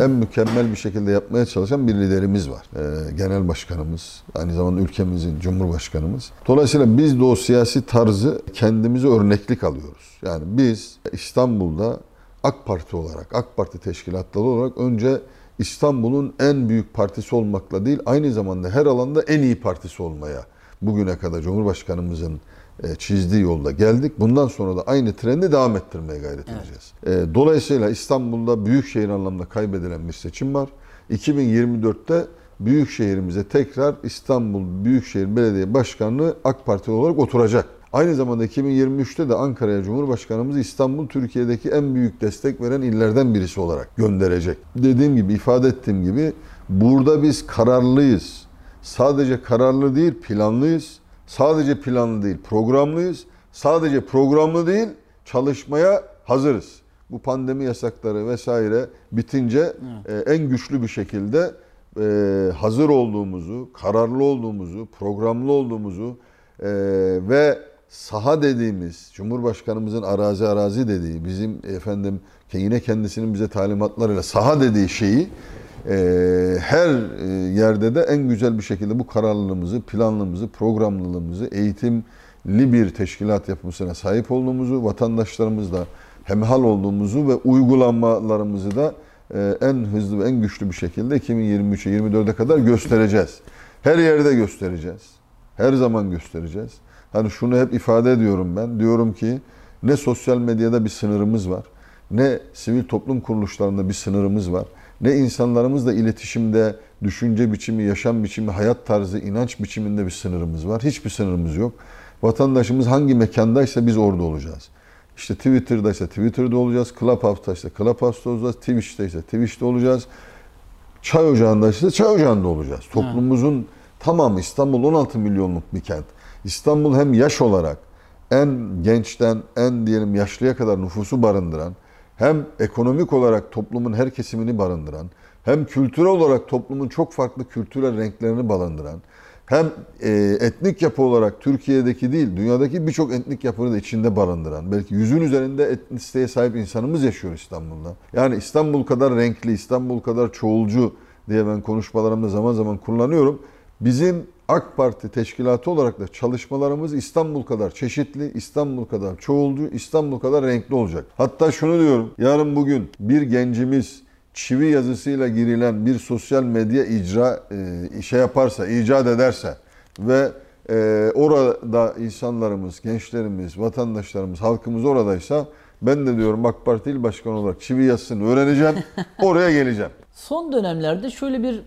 en mükemmel bir şekilde yapmaya çalışan bir liderimiz var. Ee, genel başkanımız, aynı zamanda ülkemizin cumhurbaşkanımız. Dolayısıyla biz de o siyasi tarzı kendimize örneklik alıyoruz. Yani biz İstanbul'da AK Parti olarak, AK Parti teşkilatları olarak önce İstanbul'un en büyük partisi olmakla değil, aynı zamanda her alanda en iyi partisi olmaya bugüne kadar Cumhurbaşkanımızın e, çizdiği yolda geldik. Bundan sonra da aynı trendi devam ettirmeye gayret edeceğiz. E, Dolayısıyla İstanbul'da büyükşehir anlamda kaybedilen bir seçim var. 2024'te büyük şehrimize tekrar İstanbul Büyükşehir Belediye Başkanlığı AK Parti olarak oturacak. Aynı zamanda 2023'te de Ankara'ya Cumhurbaşkanımız İstanbul Türkiye'deki en büyük destek veren illerden birisi olarak gönderecek. Dediğim gibi ifade ettiğim gibi burada biz kararlıyız. Sadece kararlı değil planlıyız. Sadece planlı değil programlıyız. Sadece programlı değil çalışmaya hazırız. Bu pandemi yasakları vesaire bitince e, en güçlü bir şekilde e, hazır olduğumuzu, kararlı olduğumuzu, programlı olduğumuzu e, ve saha dediğimiz, Cumhurbaşkanımızın arazi arazi dediği, bizim efendim yine kendisinin bize talimatlarıyla saha dediği şeyi e, her e, yerde de en güzel bir şekilde bu kararlılığımızı, planlılığımızı, programlılığımızı, eğitimli bir teşkilat yapımına sahip olduğumuzu, vatandaşlarımızla hemhal olduğumuzu ve uygulamalarımızı da e, en hızlı ve en güçlü bir şekilde 2023'e 24'e kadar göstereceğiz. Her yerde göstereceğiz. Her zaman göstereceğiz. Hani şunu hep ifade ediyorum ben. Diyorum ki ne sosyal medyada bir sınırımız var. Ne sivil toplum kuruluşlarında bir sınırımız var. Ne insanlarımızla iletişimde, düşünce biçimi, yaşam biçimi, hayat tarzı, inanç biçiminde bir sınırımız var. Hiçbir sınırımız yok. Vatandaşımız hangi mekandaysa biz orada olacağız. İşte Twitter'daysa Twitter'da olacağız, Clubhouse'daysa Clubhouse'da olacağız, Twitch'teyse Twitch'te olacağız. Çay ocağındaysa çay ocağında olacağız. Toplumumuzun tamamı İstanbul 16 milyonluk bir kent. İstanbul hem yaş olarak en gençten en diyelim yaşlıya kadar nüfusu barındıran, hem ekonomik olarak toplumun her kesimini barındıran, hem kültürel olarak toplumun çok farklı kültürel renklerini barındıran hem e, etnik yapı olarak Türkiye'deki değil, dünyadaki birçok etnik yapını da içinde barındıran, belki yüzün üzerinde etnisiteye sahip insanımız yaşıyor İstanbul'da. Yani İstanbul kadar renkli, İstanbul kadar çoğulcu diye ben konuşmalarımda zaman zaman kullanıyorum. Bizim AK Parti teşkilatı olarak da çalışmalarımız İstanbul kadar çeşitli, İstanbul kadar çoğulcu, İstanbul kadar renkli olacak. Hatta şunu diyorum, yarın bugün bir gencimiz çivi yazısıyla girilen bir sosyal medya icra e, şey yaparsa, icat ederse ve e, orada insanlarımız, gençlerimiz, vatandaşlarımız, halkımız oradaysa ben de diyorum AK Parti İl Başkanı olarak çivi yazısını öğreneceğim, oraya geleceğim.
Son dönemlerde şöyle bir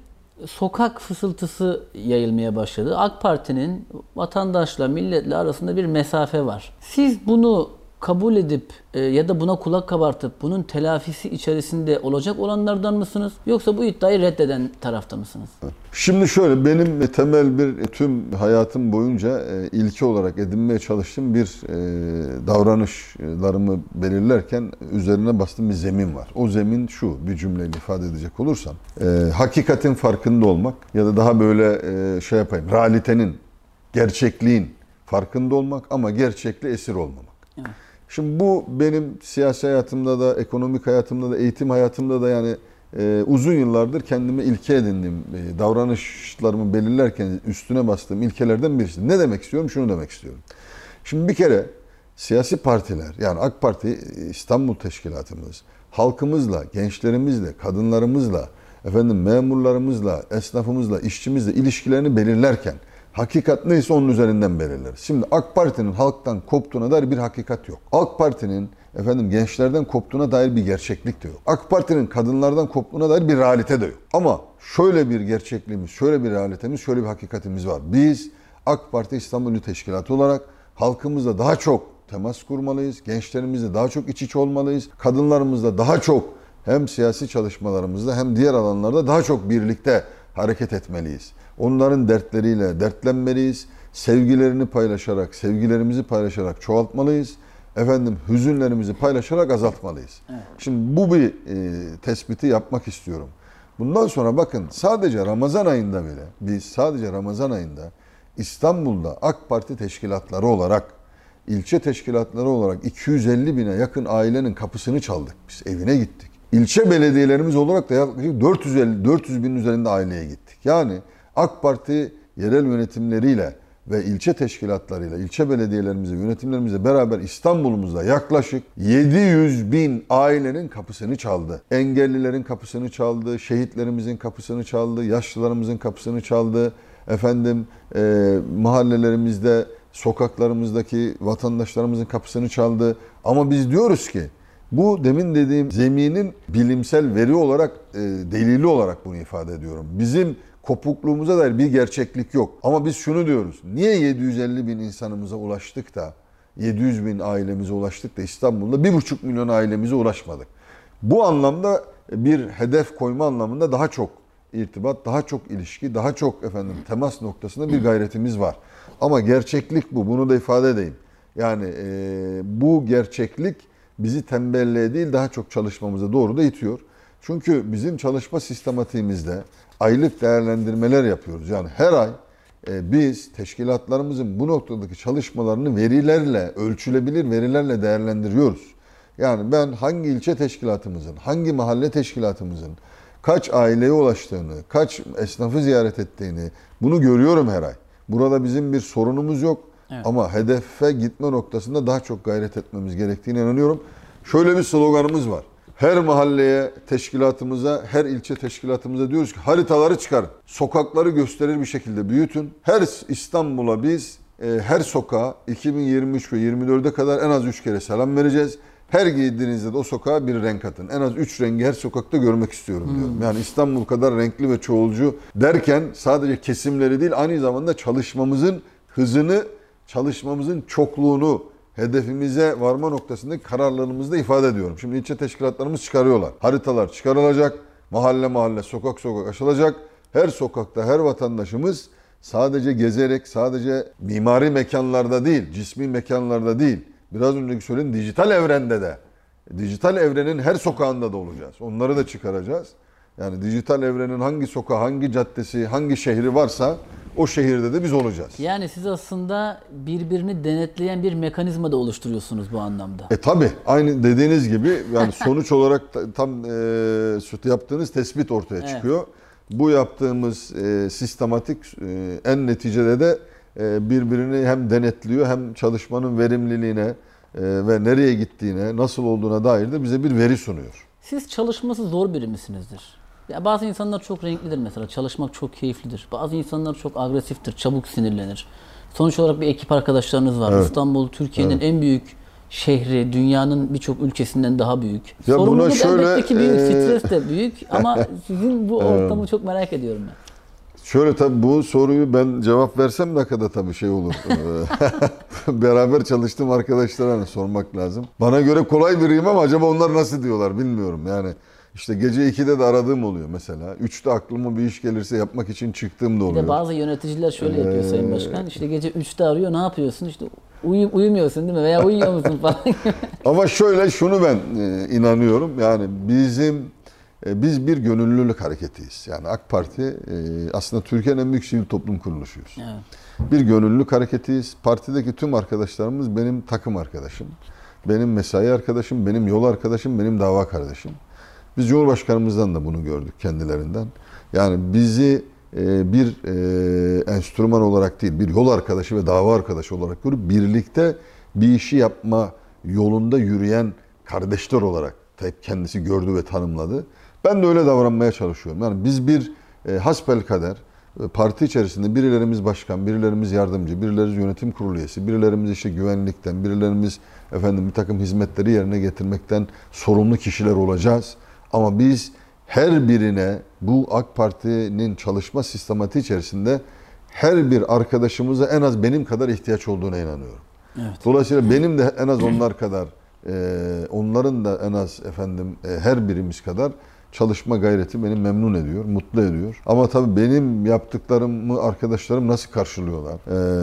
sokak fısıltısı yayılmaya başladı. AK Parti'nin vatandaşla, milletle arasında bir mesafe var. Siz bunu kabul edip e, ya da buna kulak kabartıp bunun telafisi içerisinde olacak olanlardan mısınız? Yoksa bu iddiayı reddeden tarafta mısınız?
Şimdi şöyle benim temel bir tüm hayatım boyunca e, ilke olarak edinmeye çalıştığım bir e, davranışlarımı belirlerken üzerine bastığım bir zemin var. O zemin şu bir cümleyle ifade edecek olursam e, hakikatin farkında olmak ya da daha böyle e, şey yapayım realitenin gerçekliğin farkında olmak ama gerçekle esir olmamak.
Evet.
Şimdi bu benim siyasi hayatımda da, ekonomik hayatımda da, eğitim hayatımda da yani e, uzun yıllardır kendime ilke edindiğim, e, davranışlarımı belirlerken üstüne bastığım ilkelerden birisi. Ne demek istiyorum? Şunu demek istiyorum. Şimdi bir kere siyasi partiler, yani AK Parti e, İstanbul Teşkilatımız, halkımızla, gençlerimizle, kadınlarımızla, efendim memurlarımızla, esnafımızla, işçimizle ilişkilerini belirlerken Hakikat neyse onun üzerinden belirleriz. Şimdi AK Parti'nin halktan koptuğuna dair bir hakikat yok. AK Parti'nin efendim gençlerden koptuğuna dair bir gerçeklik de yok. AK Parti'nin kadınlardan koptuğuna dair bir realite de yok. Ama şöyle bir gerçekliğimiz, şöyle bir realitemiz, şöyle bir hakikatimiz var. Biz AK Parti İstanbul İl Teşkilatı olarak halkımızla daha çok temas kurmalıyız. Gençlerimizle daha çok iç içe olmalıyız. Kadınlarımızla daha çok hem siyasi çalışmalarımızda hem diğer alanlarda daha çok birlikte hareket etmeliyiz. Onların dertleriyle dertlenmeliyiz. Sevgilerini paylaşarak, sevgilerimizi paylaşarak çoğaltmalıyız. Efendim hüzünlerimizi paylaşarak azaltmalıyız.
Evet.
Şimdi bu bir e, tespiti yapmak istiyorum. Bundan sonra bakın sadece Ramazan ayında bile biz sadece Ramazan ayında İstanbul'da AK Parti teşkilatları olarak ilçe teşkilatları olarak 250 bine yakın ailenin kapısını çaldık. Biz evine gittik. İlçe belediyelerimiz olarak da yaklaşık 450 400 binin üzerinde aileye gittik. Yani AK Parti yerel yönetimleriyle ve ilçe teşkilatlarıyla, ilçe belediyelerimizle, yönetimlerimizle beraber İstanbul'umuzda yaklaşık 700 bin ailenin kapısını çaldı. Engellilerin kapısını çaldı, şehitlerimizin kapısını çaldı, yaşlılarımızın kapısını çaldı. Efendim e, mahallelerimizde, sokaklarımızdaki vatandaşlarımızın kapısını çaldı. Ama biz diyoruz ki bu demin dediğim zeminin bilimsel veri olarak, e, delili olarak bunu ifade ediyorum. Bizim kopukluğumuza dair bir gerçeklik yok. Ama biz şunu diyoruz. Niye 750 bin insanımıza ulaştık da 700 bin ailemize ulaştık da İstanbul'da 1,5 milyon ailemize ulaşmadık. Bu anlamda bir hedef koyma anlamında daha çok irtibat, daha çok ilişki, daha çok efendim temas noktasında bir gayretimiz var. Ama gerçeklik bu. Bunu da ifade edeyim. Yani e, bu gerçeklik bizi tembelliğe değil daha çok çalışmamıza doğru da itiyor. Çünkü bizim çalışma sistematiğimizde aylık değerlendirmeler yapıyoruz. Yani her ay e, biz teşkilatlarımızın bu noktadaki çalışmalarını verilerle, ölçülebilir verilerle değerlendiriyoruz. Yani ben hangi ilçe teşkilatımızın, hangi mahalle teşkilatımızın kaç aileye ulaştığını, kaç esnafı ziyaret ettiğini bunu görüyorum her ay. Burada bizim bir sorunumuz yok.
Evet.
Ama hedefe gitme noktasında daha çok gayret etmemiz gerektiğine inanıyorum. Şöyle bir sloganımız var. Her mahalleye, teşkilatımıza, her ilçe teşkilatımıza diyoruz ki haritaları çıkarın. Sokakları gösterir bir şekilde büyütün. Her İstanbul'a biz e, her sokağa 2023 ve 24'e kadar en az 3 kere selam vereceğiz. Her giydiğinizde de o sokağa bir renk atın. En az 3 rengi her sokakta görmek istiyorum diyorum. Yani İstanbul kadar renkli ve çoğulcu derken sadece kesimleri değil aynı zamanda çalışmamızın hızını, çalışmamızın çokluğunu, hedefimize varma noktasındaki kararlarımızı da ifade ediyorum. Şimdi ilçe teşkilatlarımız çıkarıyorlar. Haritalar çıkarılacak. Mahalle mahalle, sokak sokak aşılacak. Her sokakta her vatandaşımız sadece gezerek, sadece mimari mekanlarda değil, cismi mekanlarda değil, biraz önceki söylediğim dijital evrende de, dijital evrenin her sokağında da olacağız. Onları da çıkaracağız. Yani dijital evrenin hangi sokağı, hangi caddesi, hangi şehri varsa o şehirde de biz olacağız.
Yani siz aslında birbirini denetleyen bir mekanizma da oluşturuyorsunuz bu anlamda.
E tabi aynı dediğiniz gibi yani sonuç olarak ta- tam e, yaptığınız tespit ortaya
Evet.
çıkıyor. Bu yaptığımız e, sistematik e, en neticede de e, birbirini hem denetliyor hem çalışmanın verimliliğine e, ve nereye gittiğine, nasıl olduğuna dair de bize bir veri sunuyor.
Siz çalışması zor biri misinizdir? Ya bazı insanlar çok renklidir mesela. Çalışmak çok keyiflidir. Bazı insanlar çok agresiftir, çabuk sinirlenir. Sonuç olarak bir ekip arkadaşlarınız var.
Evet.
İstanbul Türkiye'nin en büyük şehri, dünyanın birçok ülkesinden daha büyük.
Ya buna
Sorumluluk
şöyle,
elbette ki büyük,
e,
stres de büyük ama sizin bu ortamı çok merak ediyorum ben.
Şöyle tabii bu soruyu ben cevap versem ne kadar tabii şey olur. Ee, Beraber çalıştığım arkadaşlara hani sormak lazım. Bana göre kolay biriyim ama acaba onlar nasıl diyorlar bilmiyorum. Yani işte gece 2'de de aradığım oluyor mesela. 3'te aklıma bir iş gelirse yapmak için çıktığım da
Bir
oluyor.
de bazı yöneticiler şöyle yapıyor
Ee,
Sayın Başkan. İşte gece 3'te arıyor ne yapıyorsun? İşte uyu, uyumuyorsun değil mi? Veya uyuyor musun falan.
Ama şöyle şunu ben e, inanıyorum. Yani bizim e, biz bir gönüllülük hareketiyiz. Yani AK Parti e, aslında Türkiye'nin en büyük sivil toplum kuruluşuyuz.
Evet.
Bir gönüllülük hareketiyiz. Partideki tüm arkadaşlarımız benim takım arkadaşım. Benim mesai arkadaşım, benim yol arkadaşım, benim dava kardeşim. Biz Cumhurbaşkanımızdan da bunu gördük kendilerinden. Yani bizi e, bir e, enstrüman olarak değil, bir yol arkadaşı ve dava arkadaşı olarak görüp birlikte bir işi yapma yolunda yürüyen kardeşler olarak hep kendisi gördü ve tanımladı. Ben de öyle davranmaya çalışıyorum. Yani biz bir e, hasbelkader e, parti içerisinde birilerimiz başkan, birilerimiz yardımcı, birilerimiz yönetim kurulu üyesi, birilerimiz işte güvenlikten, birilerimiz efendim bir takım hizmetleri yerine getirmekten sorumlu kişiler olacağız. Ama biz her birine bu AK Parti'nin çalışma sistematiği içerisinde her bir arkadaşımıza en az benim kadar ihtiyaç olduğuna inanıyorum.
Evet.
Dolayısıyla benim de en az onlar kadar, e, onların da en az efendim e, her birimiz kadar çalışma gayreti beni memnun ediyor, mutlu ediyor. Ama tabii benim yaptıklarımı arkadaşlarım nasıl karşılıyorlar?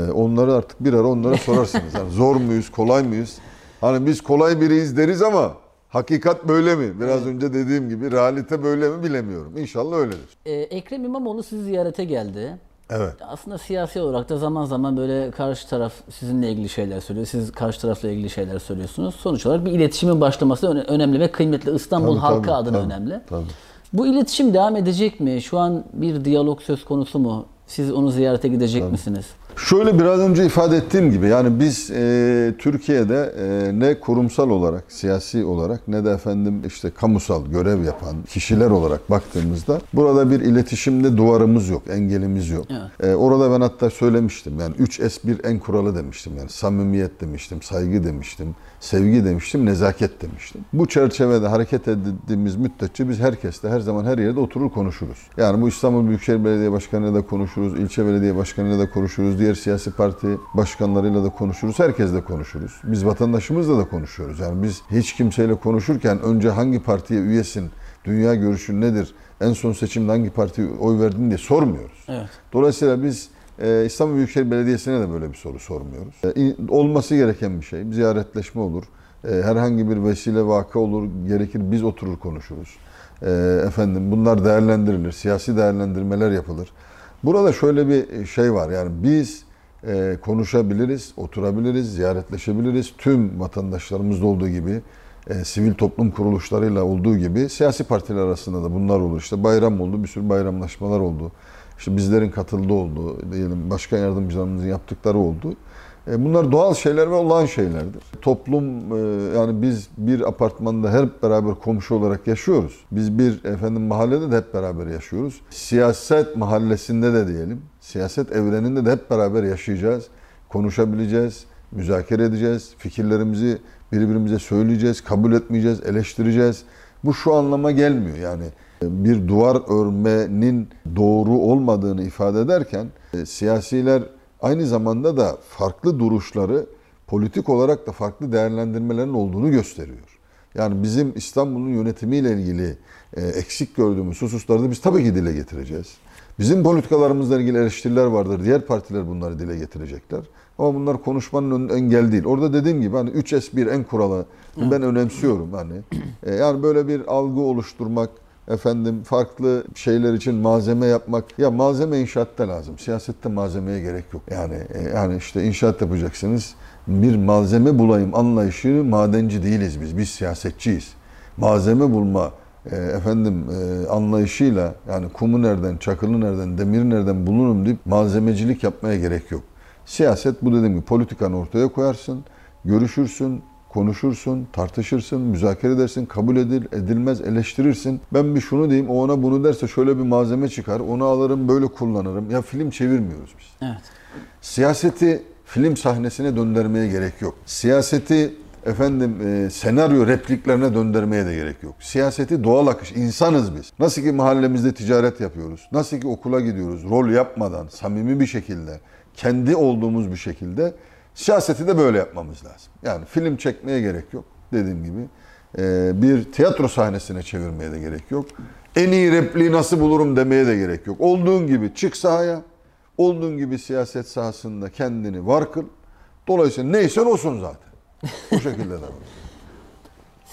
E, onları artık bir ara onlara sorarsınız. Yani zor muyuz, kolay mıyız? Hani biz kolay biriyiz deriz ama hakikat böyle mi? Biraz önce dediğim gibi realite böyle mi bilemiyorum. İnşallah öyledir.
Ee, Ekrem İmamoğlu sizi ziyarete geldi.
Evet.
Aslında siyasi olarak da zaman zaman böyle karşı taraf sizinle ilgili şeyler söylüyor. Siz karşı tarafla ilgili şeyler söylüyorsunuz. Sonuç olarak bir iletişimin başlaması öne- önemli ve kıymetli. İstanbul
Tabii,
halkı
tabii,
adına
tabii,
önemli.
tabii.
Bu iletişim devam edecek mi? Şu an bir diyalog söz konusu mu? Siz onu ziyarete gidecek misiniz?
Şöyle biraz önce ifade ettiğim gibi yani biz e, Türkiye'de e, ne kurumsal olarak, siyasi olarak ne de efendim işte kamusal görev yapan kişiler olarak baktığımızda burada bir iletişimde duvarımız yok, engelimiz yok.
Evet.
E, orada ben hatta söylemiştim yani 3S1 en kuralı demiştim yani samimiyet demiştim, saygı demiştim, sevgi demiştim, nezaket demiştim. Bu çerçevede hareket ettiğimiz müddetçe biz herkesle her zaman her yerde oturur konuşuruz. Yani bu İstanbul Büyükşehir Belediye Başkanı'yla da konuşuruz, ilçe belediye başkanıyla da konuşuruz, diğer siyasi parti başkanlarıyla da konuşuruz, herkesle konuşuruz. Biz vatandaşımızla da konuşuyoruz. Yani biz hiç kimseyle konuşurken önce hangi partiye üyesin, dünya görüşün nedir, en son seçimde hangi partiye oy verdin diye sormuyoruz.
Evet.
Dolayısıyla biz e, İstanbul Büyükşehir Belediyesi'ne de böyle bir soru sormuyoruz. E, olması gereken bir şey. Ziyaretleşme olur. E, herhangi bir vesile vaka olur. Gerekir biz oturur konuşuruz. E, efendim bunlar değerlendirilir. Siyasi değerlendirmeler yapılır. Burada şöyle bir şey var. Yani biz e, konuşabiliriz, oturabiliriz, ziyaretleşebiliriz. Tüm vatandaşlarımızda olduğu gibi e, sivil toplum kuruluşlarıyla olduğu gibi siyasi partiler arasında da bunlar olur. İşte bayram oldu, bir sürü bayramlaşmalar oldu. İşte bizlerin katıldığı oldu, diyelim başkan yardımcılarımızın yaptıkları oldu. E, bunlar doğal şeyler ve olağan şeylerdir. Toplum e, yani biz bir apartmanda hep beraber komşu olarak yaşıyoruz. Biz bir efendim mahallede de hep beraber yaşıyoruz. Siyaset mahallesinde de diyelim, siyaset evreninde de hep beraber yaşayacağız. Konuşabileceğiz, müzakere edeceğiz, fikirlerimizi birbirimize söyleyeceğiz, kabul etmeyeceğiz, eleştireceğiz. Bu şu anlama gelmiyor yani bir duvar örmenin doğru olmadığını ifade ederken e, siyasiler aynı zamanda da farklı duruşları politik olarak da farklı değerlendirmelerin olduğunu gösteriyor. Yani bizim İstanbul'un yönetimiyle ilgili e, eksik gördüğümüz hususlarda biz tabii ki dile getireceğiz. Bizim politikalarımızla ilgili eleştiriler vardır. Diğer partiler bunları dile getirecekler. Ama bunlar konuşmanın engel değil. Orada dediğim gibi hani 3S1 en kuralı ben önemsiyorum hani. E, yani böyle bir algı oluşturmak, efendim farklı şeyler için malzeme yapmak. Ya malzeme inşaatta lazım. Siyasette malzemeye gerek yok. Yani e, yani işte inşaat yapacaksınız. Bir malzeme bulayım anlayışı madenci değiliz biz. Biz siyasetçiyiz. Malzeme bulma e, efendim e, anlayışıyla yani kumu nereden, çakılı nereden, demiri nereden bulurum deyip malzemecilik yapmaya gerek yok. Siyaset bu dediğim gibi politikanı ortaya koyarsın, görüşürsün, konuşursun, tartışırsın, müzakere edersin, kabul edil, edilmez, eleştirirsin. Ben bir şunu diyeyim, o ona bunu derse şöyle bir malzeme çıkar, onu alırım, böyle kullanırım. Ya film çevirmiyoruz biz.
Evet.
Siyaseti film sahnesine döndürmeye gerek yok. Siyaseti efendim e, senaryo repliklerine döndürmeye de gerek yok. Siyaseti doğal akış, insanız biz. Nasıl ki mahallemizde ticaret yapıyoruz, nasıl ki okula gidiyoruz, rol yapmadan, samimi bir şekilde, kendi olduğumuz bir şekilde siyaseti de böyle yapmamız lazım. Yani film çekmeye gerek yok dediğim gibi. E, bir tiyatro sahnesine çevirmeye de gerek yok. En iyi repliği nasıl bulurum demeye de gerek yok. Olduğun gibi çık sahaya, olduğun gibi siyaset sahasında kendini var kıl. Dolayısıyla neysen olsun zaten. Bu şekilde davran.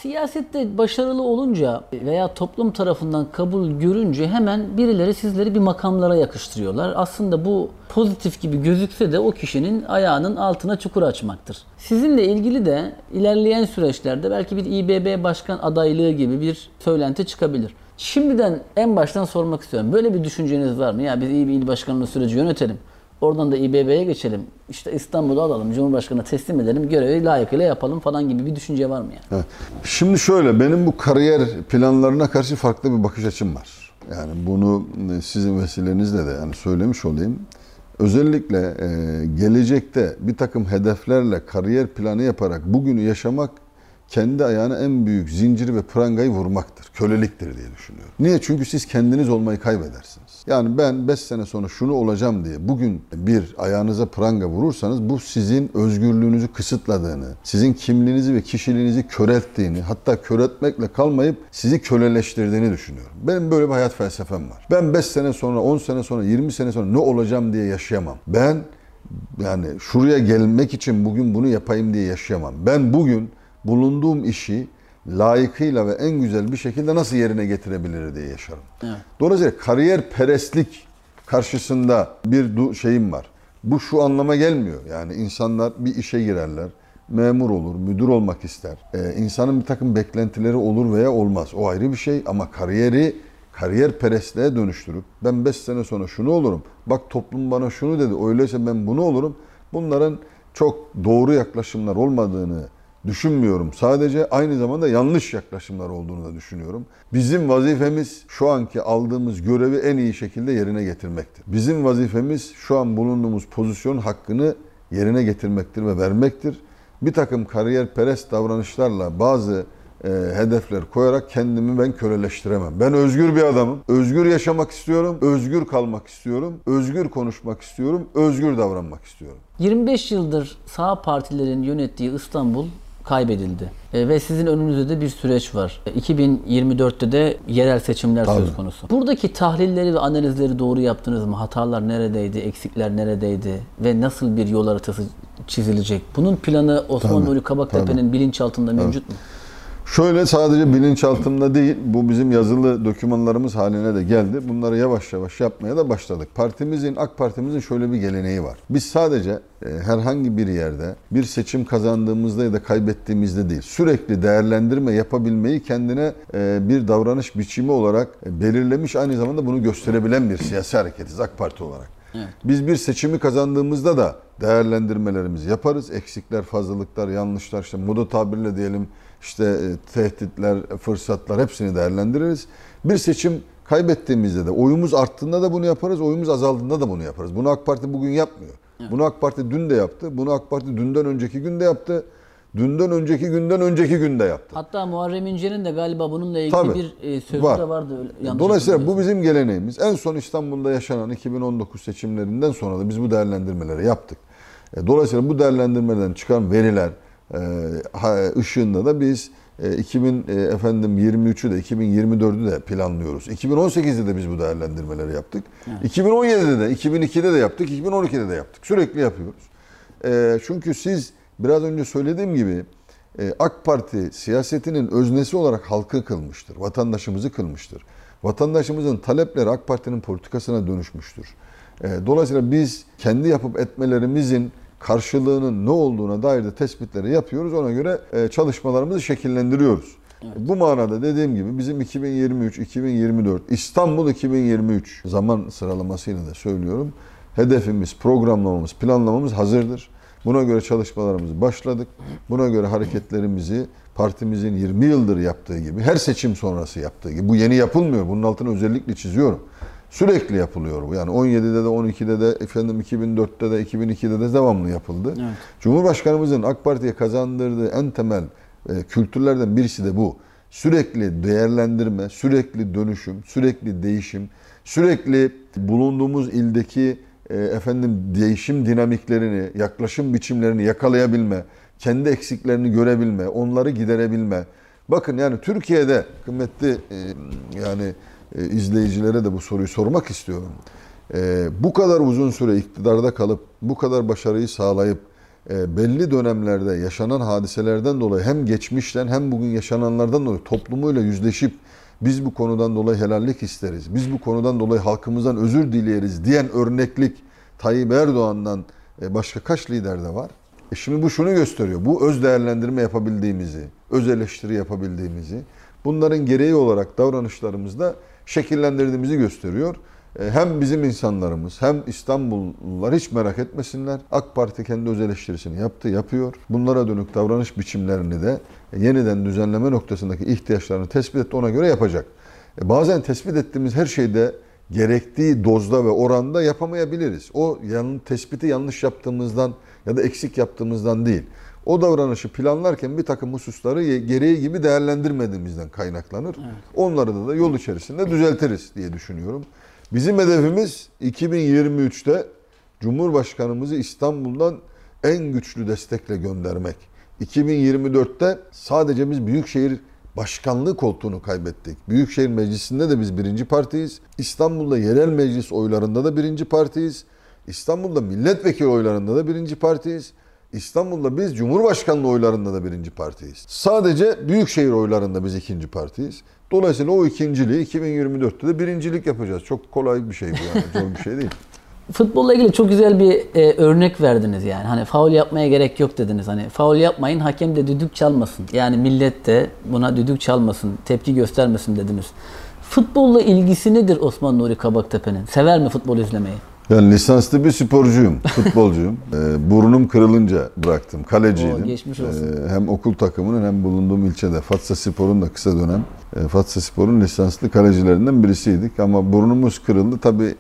Siyasette başarılı olunca veya toplum tarafından kabul görünce hemen birileri sizleri bir makamlara yakıştırıyorlar. Aslında bu pozitif gibi gözükse de o kişinin ayağının altına çukur açmaktır. Sizinle ilgili de ilerleyen süreçlerde belki bir İBB başkan adaylığı gibi bir söylenti çıkabilir. Şimdiden en baştan sormak istiyorum. Böyle bir düşünceniz var mı? Ya biz iyi bir il başkanlığı süreci yönetelim. Oradan da İBB'ye geçelim. İşte İstanbul'u alalım. Cumhurbaşkanı'na teslim edelim. Görevi layıkıyla yapalım falan gibi bir düşünce var mı yani?
Evet. Şimdi şöyle benim bu kariyer planlarına karşı farklı bir bakış açım var. Yani bunu e, sizin vesilenizle de yani söylemiş olayım. Özellikle e, gelecekte bir takım hedeflerle kariyer planı yaparak bugünü yaşamak kendi ayağına en büyük zinciri ve prangayı vurmaktır. Köleliktir diye düşünüyorum. Niye? Çünkü siz kendiniz olmayı kaybedersiniz. Yani ben 5 sene sonra şunu olacağım diye bugün bir ayağınıza pranga vurursanız bu sizin özgürlüğünüzü kısıtladığını, sizin kimliğinizi ve kişiliğinizi körettiğini, hatta köretmekle kalmayıp sizi köleleştirdiğini düşünüyorum. Benim böyle bir hayat felsefem var. Ben 5 sene sonra, 10 sene sonra, 20 sene sonra ne olacağım diye yaşayamam. Ben yani şuraya gelmek için bugün bunu yapayım diye yaşayamam. Ben bugün bulunduğum işi layıkıyla ve en güzel bir şekilde nasıl yerine getirebilir diye yaşarım.
Evet.
Dolayısıyla kariyer perestlik karşısında bir şeyim var. Bu şu anlama gelmiyor. Yani insanlar bir işe girerler, memur olur, müdür olmak ister. Ee, insanın bir takım beklentileri olur veya olmaz. O ayrı bir şey ama kariyeri kariyer perestliğe dönüştürüp ben 5 sene sonra şunu olurum. Bak toplum bana şunu dedi. Öyleyse ben bunu olurum. Bunların çok doğru yaklaşımlar olmadığını düşünmüyorum. Sadece aynı zamanda yanlış yaklaşımlar olduğunu da düşünüyorum. Bizim vazifemiz şu anki aldığımız görevi en iyi şekilde yerine getirmektir. Bizim vazifemiz şu an bulunduğumuz pozisyon hakkını yerine getirmektir ve vermektir. Bir takım kariyer perest davranışlarla bazı e, hedefler koyarak kendimi ben köleleştiremem. Ben özgür bir adamım. Özgür yaşamak istiyorum, özgür kalmak istiyorum, özgür konuşmak istiyorum, özgür davranmak istiyorum.
25 yıldır sağ partilerin yönettiği İstanbul kaybedildi. E, ve sizin önünüzde de bir süreç var. E, 2024'te de yerel seçimler söz
Tabii.
konusu. Buradaki tahlilleri ve analizleri doğru yaptınız mı? Hatalar neredeydi? Eksikler neredeydi? Ve nasıl bir yol haritası çizilecek? Bunun planı Osman
Tabii,
Nuri Kabaktepe'nin bilinçaltında mevcut mu?
Şöyle sadece bilinçaltında değil, bu bizim yazılı dokümanlarımız haline de geldi. Bunları yavaş yavaş yapmaya da başladık. Partimizin, AK Partimizin şöyle bir geleneği var. Biz sadece e, herhangi bir yerde bir seçim kazandığımızda ya da kaybettiğimizde değil, sürekli değerlendirme yapabilmeyi kendine e, bir davranış biçimi olarak e, belirlemiş, aynı zamanda bunu gösterebilen bir siyasi hareketiz AK Parti olarak.
Evet.
Biz bir seçimi kazandığımızda da değerlendirmelerimizi yaparız. Eksikler, fazlalıklar, yanlışlar, işte moda tabirle diyelim işte e, tehditler, fırsatlar hepsini değerlendiririz. Bir seçim kaybettiğimizde de oyumuz arttığında da bunu yaparız, oyumuz azaldığında da bunu yaparız. Bunu AK Parti bugün yapmıyor. Bunu AK Parti dün de yaptı. Bunu AK Parti dünden önceki gün de yaptı. Dünden önceki günden önceki gün de yaptı.
Hatta Muharrem İnce'nin de galiba bununla ilgili
Tabii.
bir e, sözü
Var.
de vardı. öyle- yanlış
Dolayısıyla bu bizim geleneğimiz. En son İstanbul'da yaşanan 2019 seçimlerinden sonra da biz bu değerlendirmeleri yaptık. E, Dolayısıyla bu değerlendirmeden çıkan veriler ışığında da biz e, 2000 e, efendim 23'ü de 2024'ü de planlıyoruz. 2018'de de biz bu değerlendirmeleri yaptık. 2017'de de 2002'de de yaptık, 2012'de de yaptık. Sürekli yapıyoruz. E, çünkü siz biraz önce söylediğim gibi e, AK Parti siyasetinin öznesi olarak halkı kılmıştır, vatandaşımızı kılmıştır. Vatandaşımızın talepleri AK Parti'nin politikasına dönüşmüştür. E, dolayısıyla biz kendi yapıp etmelerimizin karşılığının ne olduğuna dair de tespitleri yapıyoruz. Ona göre e, çalışmalarımızı şekillendiriyoruz. Bu manada dediğim gibi bizim 2023-2024 İstanbul 2023 zaman sıralamasıyla da söylüyorum. Hedefimiz, programlamamız, planlamamız hazırdır. Buna göre çalışmalarımızı başladık. Buna göre hareketlerimizi partimizin 20 yıldır yaptığı gibi, her seçim sonrası yaptığı gibi, bu yeni yapılmıyor. Bunun altını özellikle çiziyorum. Sürekli yapılıyor bu. Yani 17'de de, 12'de de, efendim 2004'te de, 2002'de de devamlı yapıldı.
Evet.
Cumhurbaşkanımızın AK Parti'ye kazandırdığı en temel e, kültürlerden birisi de bu. Sürekli değerlendirme, sürekli dönüşüm, sürekli değişim, sürekli bulunduğumuz ildeki e, efendim değişim dinamiklerini, yaklaşım biçimlerini yakalayabilme, kendi eksiklerini görebilme, onları giderebilme. Bakın yani Türkiye'de kıymetli e, yani e, izleyicilere de bu soruyu sormak istiyorum. E, bu kadar uzun süre iktidarda kalıp bu kadar başarıyı sağlayıp e, belli dönemlerde yaşanan hadiselerden dolayı hem geçmişten hem bugün yaşananlardan dolayı toplumuyla yüzleşip biz bu konudan dolayı helallik isteriz. Biz bu konudan dolayı halkımızdan özür dileyeriz diyen örneklik Tayyip Erdoğan'dan e, başka kaç lider de var? E şimdi bu şunu gösteriyor. Bu öz değerlendirme yapabildiğimizi, öz eleştiri yapabildiğimizi, bunların gereği olarak davranışlarımızda şekillendirdiğimizi gösteriyor. E, Hem bizim insanlarımız hem İstanbullular hiç merak etmesinler. AK Parti kendi öz eleştirisini yaptı, yapıyor. Bunlara dönük davranış biçimlerini de yeniden düzenleme noktasındaki ihtiyaçlarını tespit etti, ona göre yapacak. E, Bazen tespit ettiğimiz her şeyde gerektiği dozda ve oranda yapamayabiliriz. O yan, tespiti yanlış yaptığımızdan ya da eksik yaptığımızdan değil. O davranışı planlarken bir takım hususları gereği gibi değerlendirmediğimizden kaynaklanır. Onları da, da yol içerisinde düzeltiriz diye düşünüyorum. Bizim hedefimiz 2023'te Cumhurbaşkanımızı İstanbul'dan en güçlü destekle göndermek. 2024'te sadece biz Büyükşehir Başkanlığı koltuğunu kaybettik. Büyükşehir Meclisi'nde de biz birinci partiyiz. İstanbul'da yerel meclis oylarında da birinci partiyiz. İstanbul'da milletvekili oylarında da birinci partiyiz. İstanbul'da biz Cumhurbaşkanlığı oylarında da birinci partiyiz. Sadece Büyükşehir oylarında biz ikinci partiyiz. Dolayısıyla o ikinciliği 2024'te de birincilik yapacağız. Çok kolay bir şey bu yani. Zor bir şey değil.
Futbolla ilgili çok güzel bir e, örnek verdiniz yani. Hani faul yapmaya gerek yok dediniz. Hani faul yapmayın, hakem de düdük çalmasın. Yani millet de buna düdük çalmasın, tepki göstermesin dediniz. Futbolla ilgisi nedir Osman Nuri Kabaktepe'nin? Sever mi futbol izlemeyi?
Ben lisanslı bir sporcuyum, futbolcuyum. Ee, burnum kırılınca bıraktım. Kaleciydim.
Oo, geçmiş olsun.
Ee, hem okul takımının hem bulunduğum ilçede. Fatsa Spor'un da kısa dönem. e, Fatsa Spor'un lisanslı kalecilerinden birisiydik. Ama burnumuz kırıldı. Tabii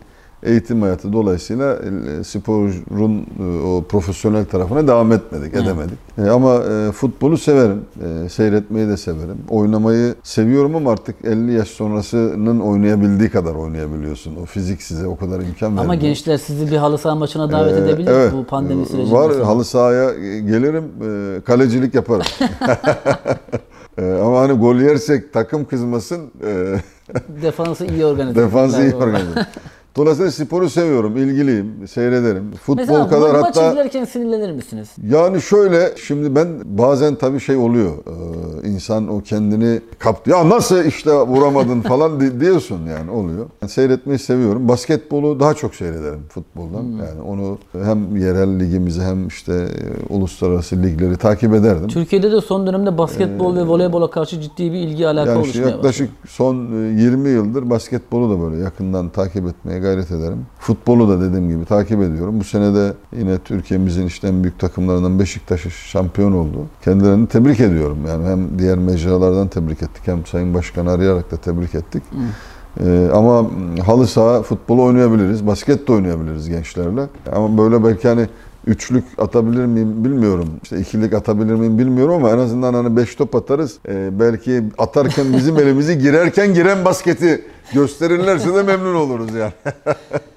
eğitim hayatı dolayısıyla e, sporun e, o profesyonel tarafına devam etmedik,
Evet.
edemedik. E, ama e, futbolu severim. E, seyretmeyi de severim. Oynamayı seviyorum ama artık 50 yaş sonrasının oynayabildiği kadar oynayabiliyorsun. O fizik size o kadar imkan vermiyor.
Ama gençler sizi bir halı saha maçına davet
Ee,
edebilir
evet.
bu pandemi sürecinde.
Var
sonra.
halı sahaya gelirim, kalecilik yaparım. Ama hani gol yersek takım kızmasın,
Defansı iyi organize.
defansı iyi organize. Dolayısıyla sporu seviyorum, ilgiliyim, seyrederim. Futbol
Mesela
kadar hatta
izlerken sinirlenir misiniz?
yani şöyle şimdi ben bazen tabii şey oluyor. e, insan o kendini kaptı. Ya nasıl işte vuramadın falan di- diyorsun yani oluyor. Ben seyretmeyi seviyorum. Basketbolu daha çok seyrederim futboldan. Yani onu hem yerel ligimizi hem işte e, uluslararası ligleri takip ederdim.
Türkiye'de de son dönemde basketbol ve voleybola karşı ciddi bir ilgi alaka
Ee, Yani
oluşmaya
yaklaşık son e, 20 yıldır basketbolu da böyle yakından takip etmeye gayret ederim. Futbolu da dediğim gibi takip ediyorum. Bu sene de yine Türkiye'mizin işte en büyük takımlarından Beşiktaş şampiyon oldu. Kendilerini tebrik ediyorum. Yani hem diğer mecralardan tebrik ettik hem Sayın Başkan'ı arayarak da tebrik ettik. Ee, ama halı saha futbolu oynayabiliriz, basket de oynayabiliriz gençlerle. Ama böyle belki hani üçlük atabilir miyim bilmiyorum. İşte ikilik atabilir miyim bilmiyorum ama en azından hani beş top atarız. Ee, belki atarken bizim elimizi girerken giren basketi gösterirlerse de memnun oluruz yani.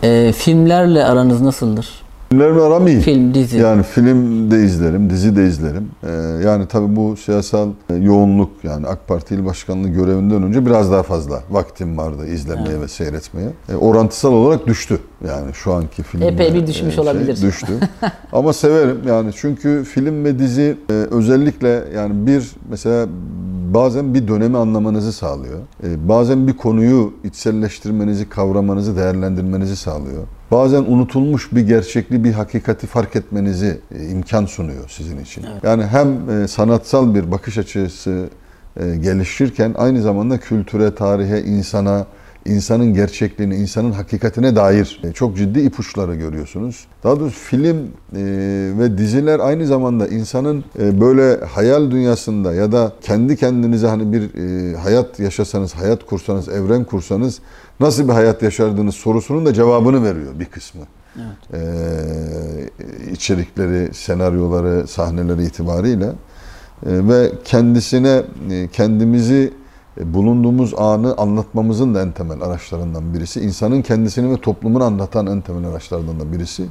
Ee, filmlerle aranız nasıldır?
Filmlerin aram iyi.
Film, dizi.
Yani film de izlerim, dizi de izlerim. Ee, yani tabii bu siyasal e, yoğunluk yani AK Parti il başkanlığı görevinden önce biraz daha fazla vaktim vardı izlemeye ve seyretmeye. E, orantısal olarak düştü. Yani şu anki film
Epey bir düşmüş olabilir.
düştü. Ama severim yani çünkü film ve dizi e, özellikle yani bir mesela bazen bir dönemi anlamanızı sağlıyor. E, bazen bir konuyu içselleştirmenizi, kavramanızı, değerlendirmenizi sağlıyor. Bazen unutulmuş bir gerçekliği, bir hakikati fark etmenizi e, imkan sunuyor sizin için. Yani hem e, sanatsal bir bakış açısı e, gelişirken aynı zamanda kültüre, tarihe, insana, insanın gerçekliğini, insanın hakikatine dair e, çok ciddi ipuçları görüyorsunuz. Daha doğrusu film e, ve diziler aynı zamanda insanın e, böyle hayal dünyasında ya da kendi kendinize hani bir hayat yaşasanız, hayat kursanız, evren kursanız nasıl bir hayat yaşardınız sorusunun da cevabını veriyor bir kısmı.
Evet.
İçerikleri, senaryoları, sahneleri itibariyle. Ve kendisine kendimizi bulunduğumuz anı anlatmamızın da en temel araçlarından birisi. İnsanın kendisini ve toplumunu anlatan en temel araçlardan da birisi.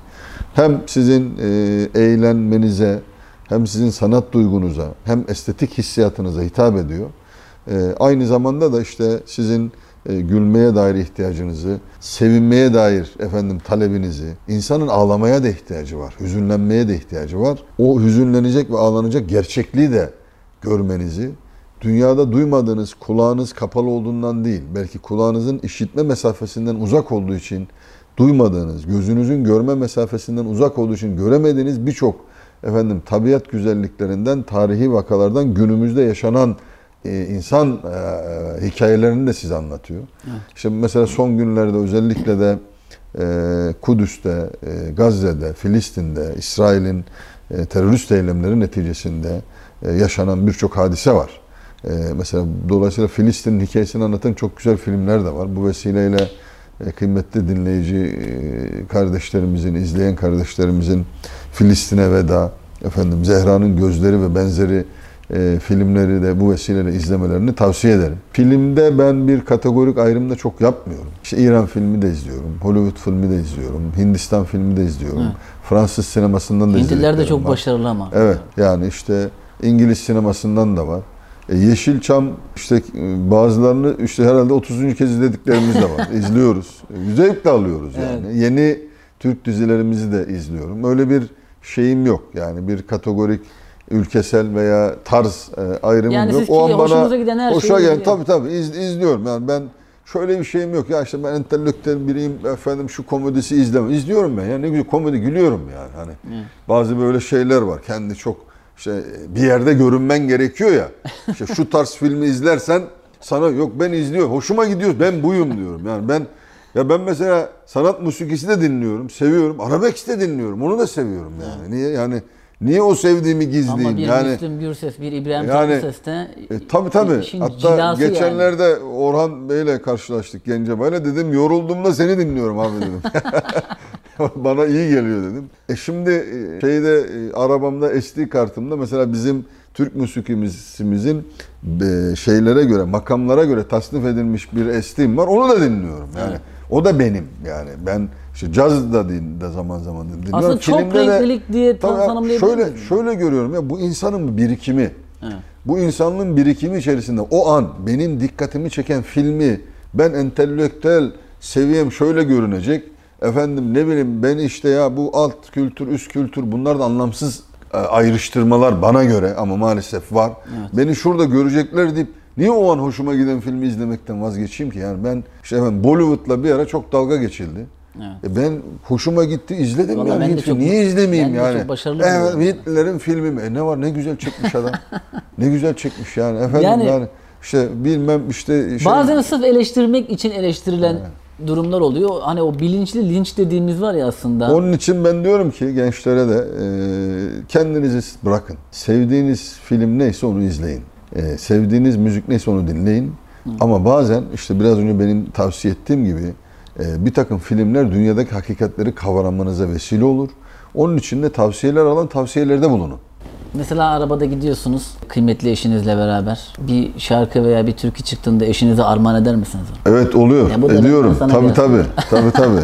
Hem sizin e, eğlenmenize, hem sizin sanat duygunuza, hem estetik hissiyatınıza hitap ediyor. E, aynı zamanda da işte sizin e, gülmeye dair ihtiyacınızı, sevinmeye dair efendim talebinizi, insanın ağlamaya da ihtiyacı var, hüzünlenmeye de ihtiyacı var. O hüzünlenecek ve ağlanacak gerçekliği de görmenizi, dünyada duymadığınız, kulağınız kapalı olduğundan değil, belki kulağınızın işitme mesafesinden uzak olduğu için duymadığınız, gözünüzün görme mesafesinden uzak olduğu için göremediğiniz birçok efendim tabiat güzelliklerinden, tarihi vakalardan günümüzde yaşanan e, insan e, hikayelerini de size anlatıyor.
Evet.
İşte mesela son günlerde özellikle de e, Kudüs'te, e, Gazze'de, Filistin'de, İsrail'in e, terörist eylemleri neticesinde e, yaşanan birçok hadise var. E, mesela dolayısıyla Filistin'in hikayesini anlatan çok güzel filmler de var. Bu vesileyle e, kıymetli dinleyici e, kardeşlerimizin, izleyen kardeşlerimizin Filistin'e veda, efendim Zehra'nın gözleri ve benzeri e, filmleri de bu vesileyle izlemelerini tavsiye ederim. Filmde ben bir kategorik ayrım da çok yapmıyorum. İşte İran filmi de izliyorum, Hollywood filmi de izliyorum, Hindistan filmi de izliyorum,
Evet.
Fransız sinemasından da
Hintliler de çok
var.
başarılı ama.
Evet yani işte İngiliz sinemasından da var. E, Yeşilçam işte e, bazılarını işte herhalde 30. kez izlediklerimiz de var. İzliyoruz. E, Zevkle alıyoruz yani. Yeni Türk dizilerimizi de izliyorum. Öyle bir şeyim yok. Yani bir kategorik ülkesel veya tarz e, ayrımım
Yani
yok.
siz ki hoşunuza giden her
hoşa gelen tabii tabii iz, izliyorum. Yani ben şöyle bir şeyim yok. Ya işte ben entelektüel biriyim efendim şu komedisi izleme. İzliyorum ben. Yani ne güzel komedi gülüyorum yani. Hani
Evet.
bazı böyle şeyler var. Kendi çok işte bir yerde görünmen gerekiyor ya. İşte şu tarz filmi izlersen sana yok ben izliyorum. Hoşuma gidiyor. Ben buyum diyorum. Yani ben ya ben mesela sanat musikisi de dinliyorum. Seviyorum. Arabesk de dinliyorum. Onu da seviyorum yani. Niye yani niye o sevdiğimi gizleyeyim?
Ama bir
yani
Müslüm Gürses, bir İbrahim
Yani,
Tatlıses de
e, tabii tabii. Hatta
cilası yani.
geçenlerde Orhan Bey'le karşılaştık Gencebay'la. Dedim yorulduğumda seni dinliyorum abi dedim. Bana iyi geliyor dedim. E şimdi e, şeyde e, arabamda SD kartımda mesela bizim Türk müziğimizin e, şeylere göre, makamlara göre tasnif edilmiş bir SD'm var. Onu da dinliyorum. Yani
Evet.
o da benim yani. Ben işte caz da, din, de zaman zaman dinliyorum.
Aslında çok
Filmde de-
renklilik diye tan-
ya,
tanımlayabilir
şöyle
miyiz?
şöyle görüyorum ya bu insanın birikimi.
Evet.
Bu insanlığın birikimi içerisinde o an benim dikkatimi çeken filmi ben entelektüel seviyem şöyle görünecek. Efendim ne bileyim ben işte ya bu alt kültür, üst kültür bunlar da anlamsız e, ayrıştırmalar bana göre ama maalesef var.
Evet.
Beni şurada görecekler deyip niye o an hoşuma giden filmi izlemekten vazgeçeyim ki? Yani ben işte efendim Bollywood'la bir ara çok dalga geçildi.
Evet.
E ben hoşuma gitti izledim
Vallahi
yani.
ben çok-
Niye izlemeyeyim
ben
yani? Evet. Hintlilerin filmi mi? E ne var ne güzel çekmiş adam. ne güzel çekmiş yani. Efendim yani,
Yani-
işte bilmem işte şey,
Bazen sırf eleştirmek için eleştirilen durumlar oluyor. Hani o bilinçli linç dediğimiz var ya aslında.
Onun için ben diyorum ki gençlere de e, kendinizi bırakın. Sevdiğiniz film neyse onu izleyin. E, sevdiğiniz müzik neyse onu dinleyin. Ama bazen işte biraz önce benim tavsiye ettiğim gibi e, bir takım filmler dünyadaki hakikatleri kavramanıza vesile olur. Onun için de tavsiyeler alan tavsiyelerde bulunun.
Mesela arabada gidiyorsunuz kıymetli eşinizle beraber. Bir şarkı veya bir türkü çıktığında eşinize armağan eder misiniz?
Evet oluyor.
Ya bu da
Ediyorum. Tabii tabii. Tabii tabii.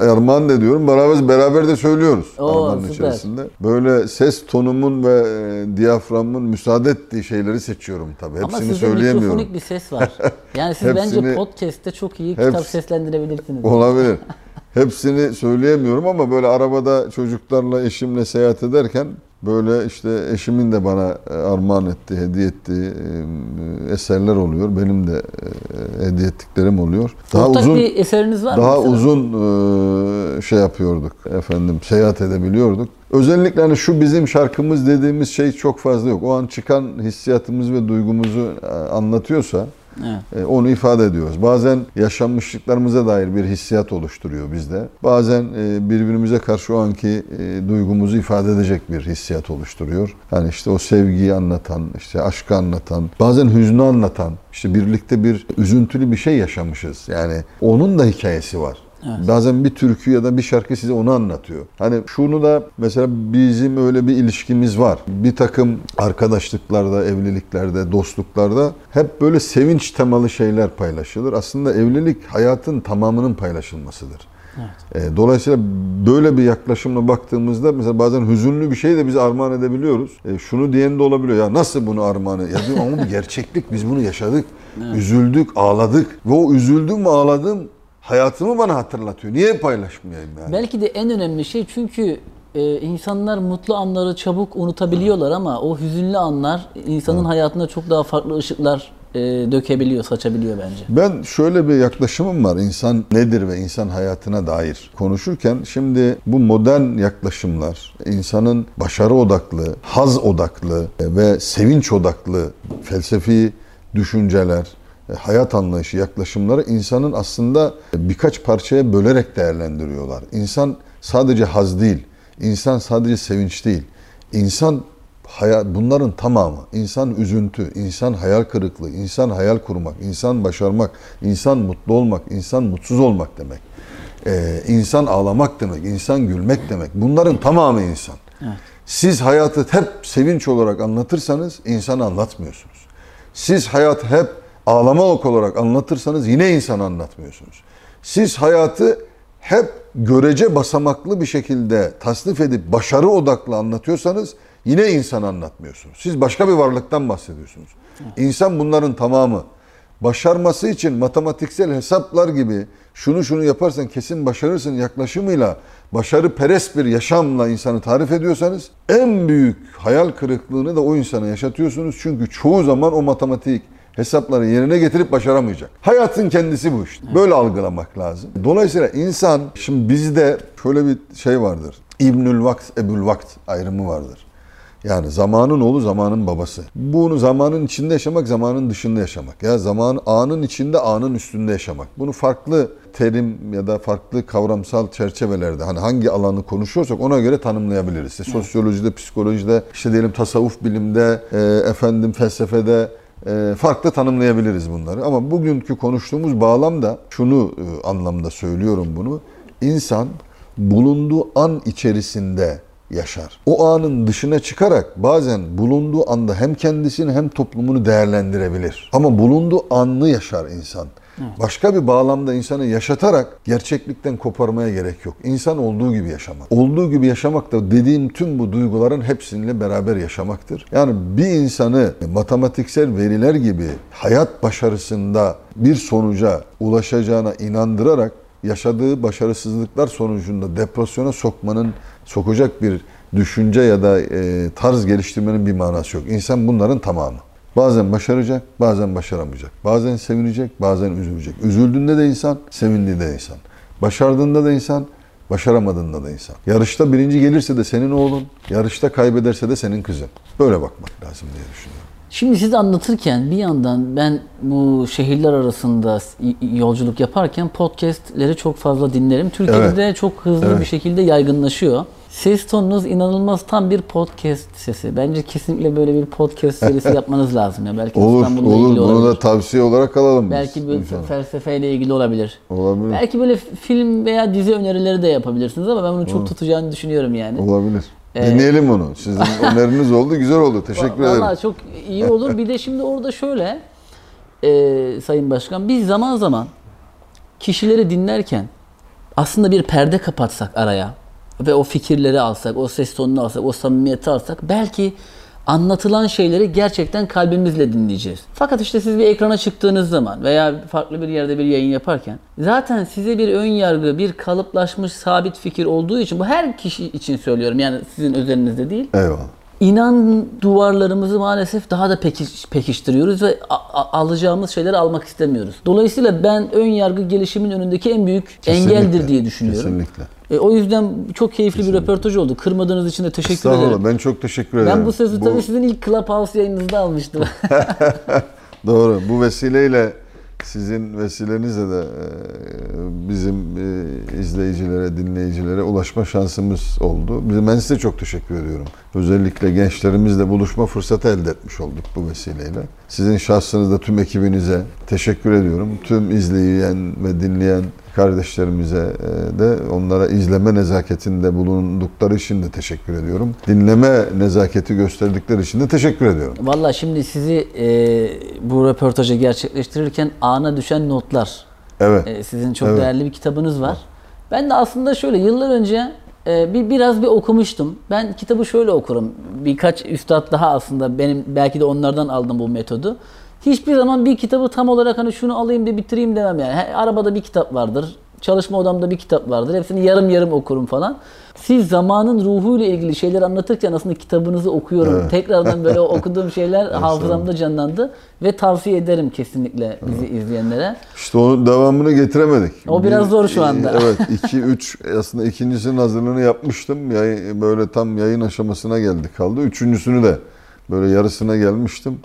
Ee, armağan da ediyorum. Beraber beraber de söylüyoruz.
Oo,
armağanın
süper.
içerisinde. Böyle ses tonumun ve e, diyaframın müsaade ettiği şeyleri seçiyorum tabii.
Ama
Hepsini
sizde
söyleyemiyorum.
mikrofonik bir ses var. Yani siz bence
Hepsini-
podcast'te çok iyi kitap
Hepsi-
seslendirebilirsiniz.
Olabilir. Hepsini söyleyemiyorum ama böyle arabada çocuklarla, eşimle seyahat ederken böyle işte eşimin de bana e, armağan ettiği, hediye ettiği e, eserler oluyor. Benim de e, hediye ettiklerim oluyor.
Daha Ortak uzun bir eseriniz var
daha
mı?
Daha uzun şey yapıyorduk efendim, seyahat edebiliyorduk. Özellikle hani şu bizim şarkımız dediğimiz şey çok fazla yok. O an çıkan hissiyatımız ve duygumuzu anlatıyorsa Evet. E, onu ifade ediyoruz. Bazen yaşanmışlıklarımıza dair bir hissiyat oluşturuyor bizde. Bazen e, birbirimize karşı o anki e, duygumuzu ifade edecek bir hissiyat oluşturuyor. Yani işte o sevgiyi anlatan, işte aşkı anlatan, bazen hüznü anlatan, işte birlikte bir üzüntülü bir şey yaşamışız. Yani onun da hikayesi var. Evet. Bazen bir türkü ya da bir şarkı size onu anlatıyor. Hani şunu da mesela bizim öyle bir ilişkimiz var. Bir takım arkadaşlıklarda, evliliklerde, dostluklarda hep böyle sevinç temalı şeyler paylaşılır. Aslında evlilik hayatın tamamının paylaşılmasıdır. Evet. E, dolayısıyla böyle bir yaklaşımla baktığımızda mesela bazen hüzünlü bir şey de biz armağan edebiliyoruz. E, şunu diyen de olabiliyor. Ya nasıl bunu armağan Ya diyorum ama bu gerçeklik. Biz bunu yaşadık. Evet. Üzüldük, ağladık. Ve o üzüldüm, ağladım hayatımı bana hatırlatıyor. Niye paylaşmayayım yani?
Belki de en önemli şey çünkü e, insanlar mutlu anları çabuk unutabiliyorlar ama o hüzünlü anlar insanın evet. hayatında çok daha farklı ışıklar e, dökebiliyor, saçabiliyor bence.
Ben şöyle bir yaklaşımım var. İnsan nedir ve insan hayatına dair konuşurken şimdi bu modern yaklaşımlar insanın başarı odaklı, haz odaklı ve sevinç odaklı felsefi düşünceler, e, hayat anlayışı, yaklaşımları insanın aslında birkaç parçaya bölerek değerlendiriyorlar. İnsan sadece haz değil, insan sadece sevinç değil. İnsan hayal, bunların tamamı. İnsan üzüntü, insan hayal kırıklığı, insan hayal kurmak, insan başarmak, insan mutlu olmak, insan mutsuz olmak demek. Ee, insan ağlamak demek, insan gülmek demek. Bunların tamamı insan. Evet. Siz hayatı hep sevinç olarak anlatırsanız insan anlatmıyorsunuz. Siz hayat hep ağlamalık olarak anlatırsanız yine insan anlatmıyorsunuz. Siz hayatı hep görece basamaklı bir şekilde tasnif edip başarı odaklı anlatıyorsanız yine insan anlatmıyorsunuz. Siz başka bir varlıktan bahsediyorsunuz. İnsan bunların tamamı. Başarması için matematiksel hesaplar gibi şunu şunu yaparsan kesin başarırsın yaklaşımıyla başarı perest bir yaşamla insanı tarif ediyorsanız en büyük hayal kırıklığını da o insana yaşatıyorsunuz. Çünkü çoğu zaman o matematik hesapları yerine getirip başaramayacak. Hayatın kendisi bu işte. Böyle algılamak lazım. Dolayısıyla insan, şimdi bizde şöyle bir şey vardır. İbnül Vakt, Ebul Vakt ayrımı vardır. Yani zamanın oğlu zamanın babası. Bunu zamanın içinde yaşamak, zamanın dışında yaşamak. Ya zaman anın içinde, anın üstünde yaşamak. Bunu farklı terim ya da farklı kavramsal çerçevelerde hani hangi alanı konuşuyorsak ona göre tanımlayabiliriz. İşte sosyolojide, psikolojide, işte diyelim tasavvuf bilimde, e, efendim felsefede, farklı tanımlayabiliriz bunları. Ama bugünkü konuştuğumuz bağlamda şunu e, anlamda söylüyorum bunu. İnsan bulunduğu an içerisinde yaşar. O anın dışına çıkarak bazen bulunduğu anda hem kendisini hem toplumunu değerlendirebilir. Ama bulunduğu anını yaşar insan. Başka bir bağlamda insanı yaşatarak gerçeklikten koparmaya gerek yok. İnsan olduğu gibi yaşamak. Olduğu gibi yaşamak da dediğim tüm bu duyguların hepsiyle beraber yaşamaktır. Yani bir insanı matematiksel veriler gibi hayat başarısında bir sonuca ulaşacağına inandırarak yaşadığı başarısızlıklar sonucunda depresyona sokmanın sokacak bir düşünce ya da e, tarz geliştirmenin bir manası yok. İnsan bunların tamamı. Bazen başaracak, bazen başaramayacak. Bazen sevinecek, bazen üzülecek. Üzüldüğünde de insan, sevindiğinde de insan. Başardığında da insan, başaramadığında da insan. Yarışta birinci gelirse de senin oğlun, yarışta kaybederse de senin kızın. Böyle bakmak lazım diye düşünüyorum.
Şimdi siz anlatırken bir yandan ben bu şehirler arasında yolculuk yaparken podcastleri çok fazla dinlerim. Türkiye'de evet. çok hızlı evet. bir şekilde yaygınlaşıyor. Ses tonunuz inanılmaz tam bir podcast sesi. Bence kesinlikle böyle bir podcast serisi yapmanız lazım ya. Belki
olur, İstanbul'la olur. ilgili olabilir. Bunu da tavsiye olarak alalım
Belki inşallah. felsefeyle ilgili olabilir.
Olabilir.
Belki böyle film veya dizi önerileri de yapabilirsiniz ama ben bunu çok olur. tutacağını düşünüyorum yani.
Olabilir. Ee, Dinleyelim onu. Sizin öneriniz oldu, güzel oldu. Teşekkür ederim. Valla
çok iyi olur. Bir de şimdi orada şöyle e, Sayın Başkan, biz zaman zaman kişileri dinlerken aslında bir perde kapatsak araya ve o fikirleri alsak, o ses tonunu alsak, o samimiyeti alsak belki anlatılan şeyleri gerçekten kalbimizle dinleyeceğiz. Fakat işte siz bir ekrana çıktığınız zaman veya farklı bir yerde bir yayın yaparken zaten size bir ön yargı, bir kalıplaşmış sabit fikir olduğu için bu her kişi için söylüyorum. Yani sizin özelinizde değil.
Eyvallah.
İnan duvarlarımızı maalesef daha da pekiş, pekiştiriyoruz ve alacağımız şeyleri almak istemiyoruz. Dolayısıyla ben ön yargı gelişimin önündeki en büyük
Kesinlikle,
engeldir diye düşünüyorum.
Kesinlikle.
E, o yüzden çok keyifli bir röportaj oldu. Kırmadığınız için de teşekkür ederim.
Estağfurullah. Ben çok teşekkür ederim.
Ben bu sözü tabii sizin ilk Clubhouse yayınınızda almıştım.
Doğru. Bu vesileyle sizin vesilenizle de e, bizim e, izleyicilere, dinleyicilere ulaşma şansımız oldu. Ben size çok teşekkür ediyorum. Özellikle gençlerimizle buluşma fırsatı elde etmiş olduk bu vesileyle. Sizin şahsınızda tüm ekibinize teşekkür ediyorum. Tüm izleyen ve dinleyen kardeşlerimize e, de onlara izleme nezaketinde bulundukları için de teşekkür ediyorum. Dinleme nezaketi gösterdikleri için de teşekkür ediyorum.
Valla şimdi sizi e, bu röportajı gerçekleştirirken ana düşen notlar.
Evet.
E, sizin çok
Evet.
değerli bir kitabınız var. Ben de aslında şöyle yıllar önce e, bir biraz bir okumuştum. Ben kitabı şöyle okurum. Birkaç üstad daha aslında benim belki de onlardan aldım bu metodu. Hiçbir zaman bir kitabı tam olarak hani şunu alayım da bitireyim demem yani. He- Arabada bir kitap vardır. Çalışma odamda bir kitap vardır. Hepsini yarım yarım okurum falan. Siz zamanın ruhuyla ilgili şeyler anlatırken aslında kitabınızı okuyorum. Tekrardan böyle okuduğum şeyler hafızamda canlandı ve tavsiye ederim kesinlikle bizi izleyenlere.
İşte onun devamını getiremedik.
O biraz zor şu anda.
Evet 2 3 aslında ikincisinin hazırlığını yapmıştım. Yay, böyle tam yayın aşamasına geldik kaldı. Üçüncüsünü de böyle yarısına gelmiştim.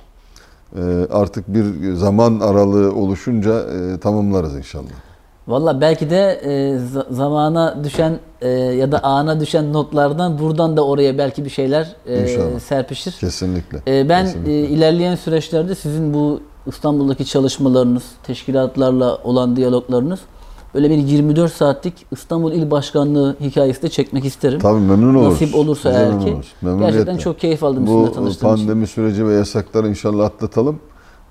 Ee, artık bir zaman aralığı oluşunca e, tamamlarız inşallah.
Valla belki de e, za- zamana düşen e, ya da ana düşen notlardan buradan da oraya belki bir şeyler e,
İnşallah.
serpişir.
Kesinlikle.
E, ben
Kesinlikle.
e, ilerleyen süreçlerde sizin bu İstanbul'daki çalışmalarınız, teşkilatlarla olan diyaloglarınız böyle bir 24 saatlik İstanbul İl Başkanlığı hikayesi de çekmek isterim.
Tabii memnun oluruz.
Nasip olursa
Güzel
eğer ki. Gerçekten çok keyif aldım
Bu
sizinle tanıştığım için.
pandemi süreci ve yasakları inşallah atlatalım.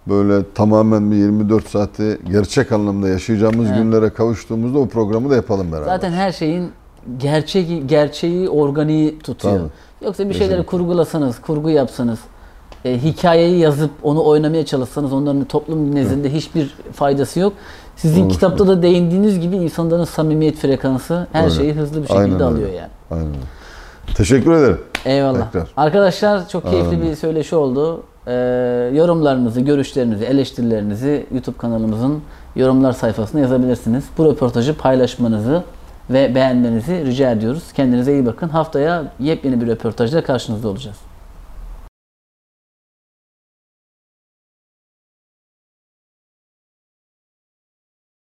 Böyle tamamen bir 24 saati gerçek anlamda yaşayacağımız
Evet.
günlere kavuştuğumuzda o programı da yapalım beraber.
Zaten her şeyin gerçeği, gerçeği organiği tutuyor.
Tabii.
Yoksa bir şeyleri kurgulasanız, kurgu yapsanız, e, hikayeyi yazıp onu oynamaya çalışsanız onların toplum nezdinde hiçbir faydası yok. Sizin
Olur.
kitapta da değindiğiniz gibi insanların samimiyet frekansı her
Öyle.
şeyi hızlı bir şekilde
Aynen öyle.
alıyor yani.
Aynen. Teşekkür ederim.
Eyvallah.
Tekrar.
Arkadaşlar çok keyifli
Amin.
bir söyleşi oldu. Ee, yorumlarınızı, görüşlerinizi, eleştirilerinizi YouTube kanalımızın yorumlar sayfasına yazabilirsiniz. Bu röportajı paylaşmanızı ve beğenmenizi rica ediyoruz. Kendinize iyi bakın. Haftaya yepyeni bir röportajla karşınızda olacağız.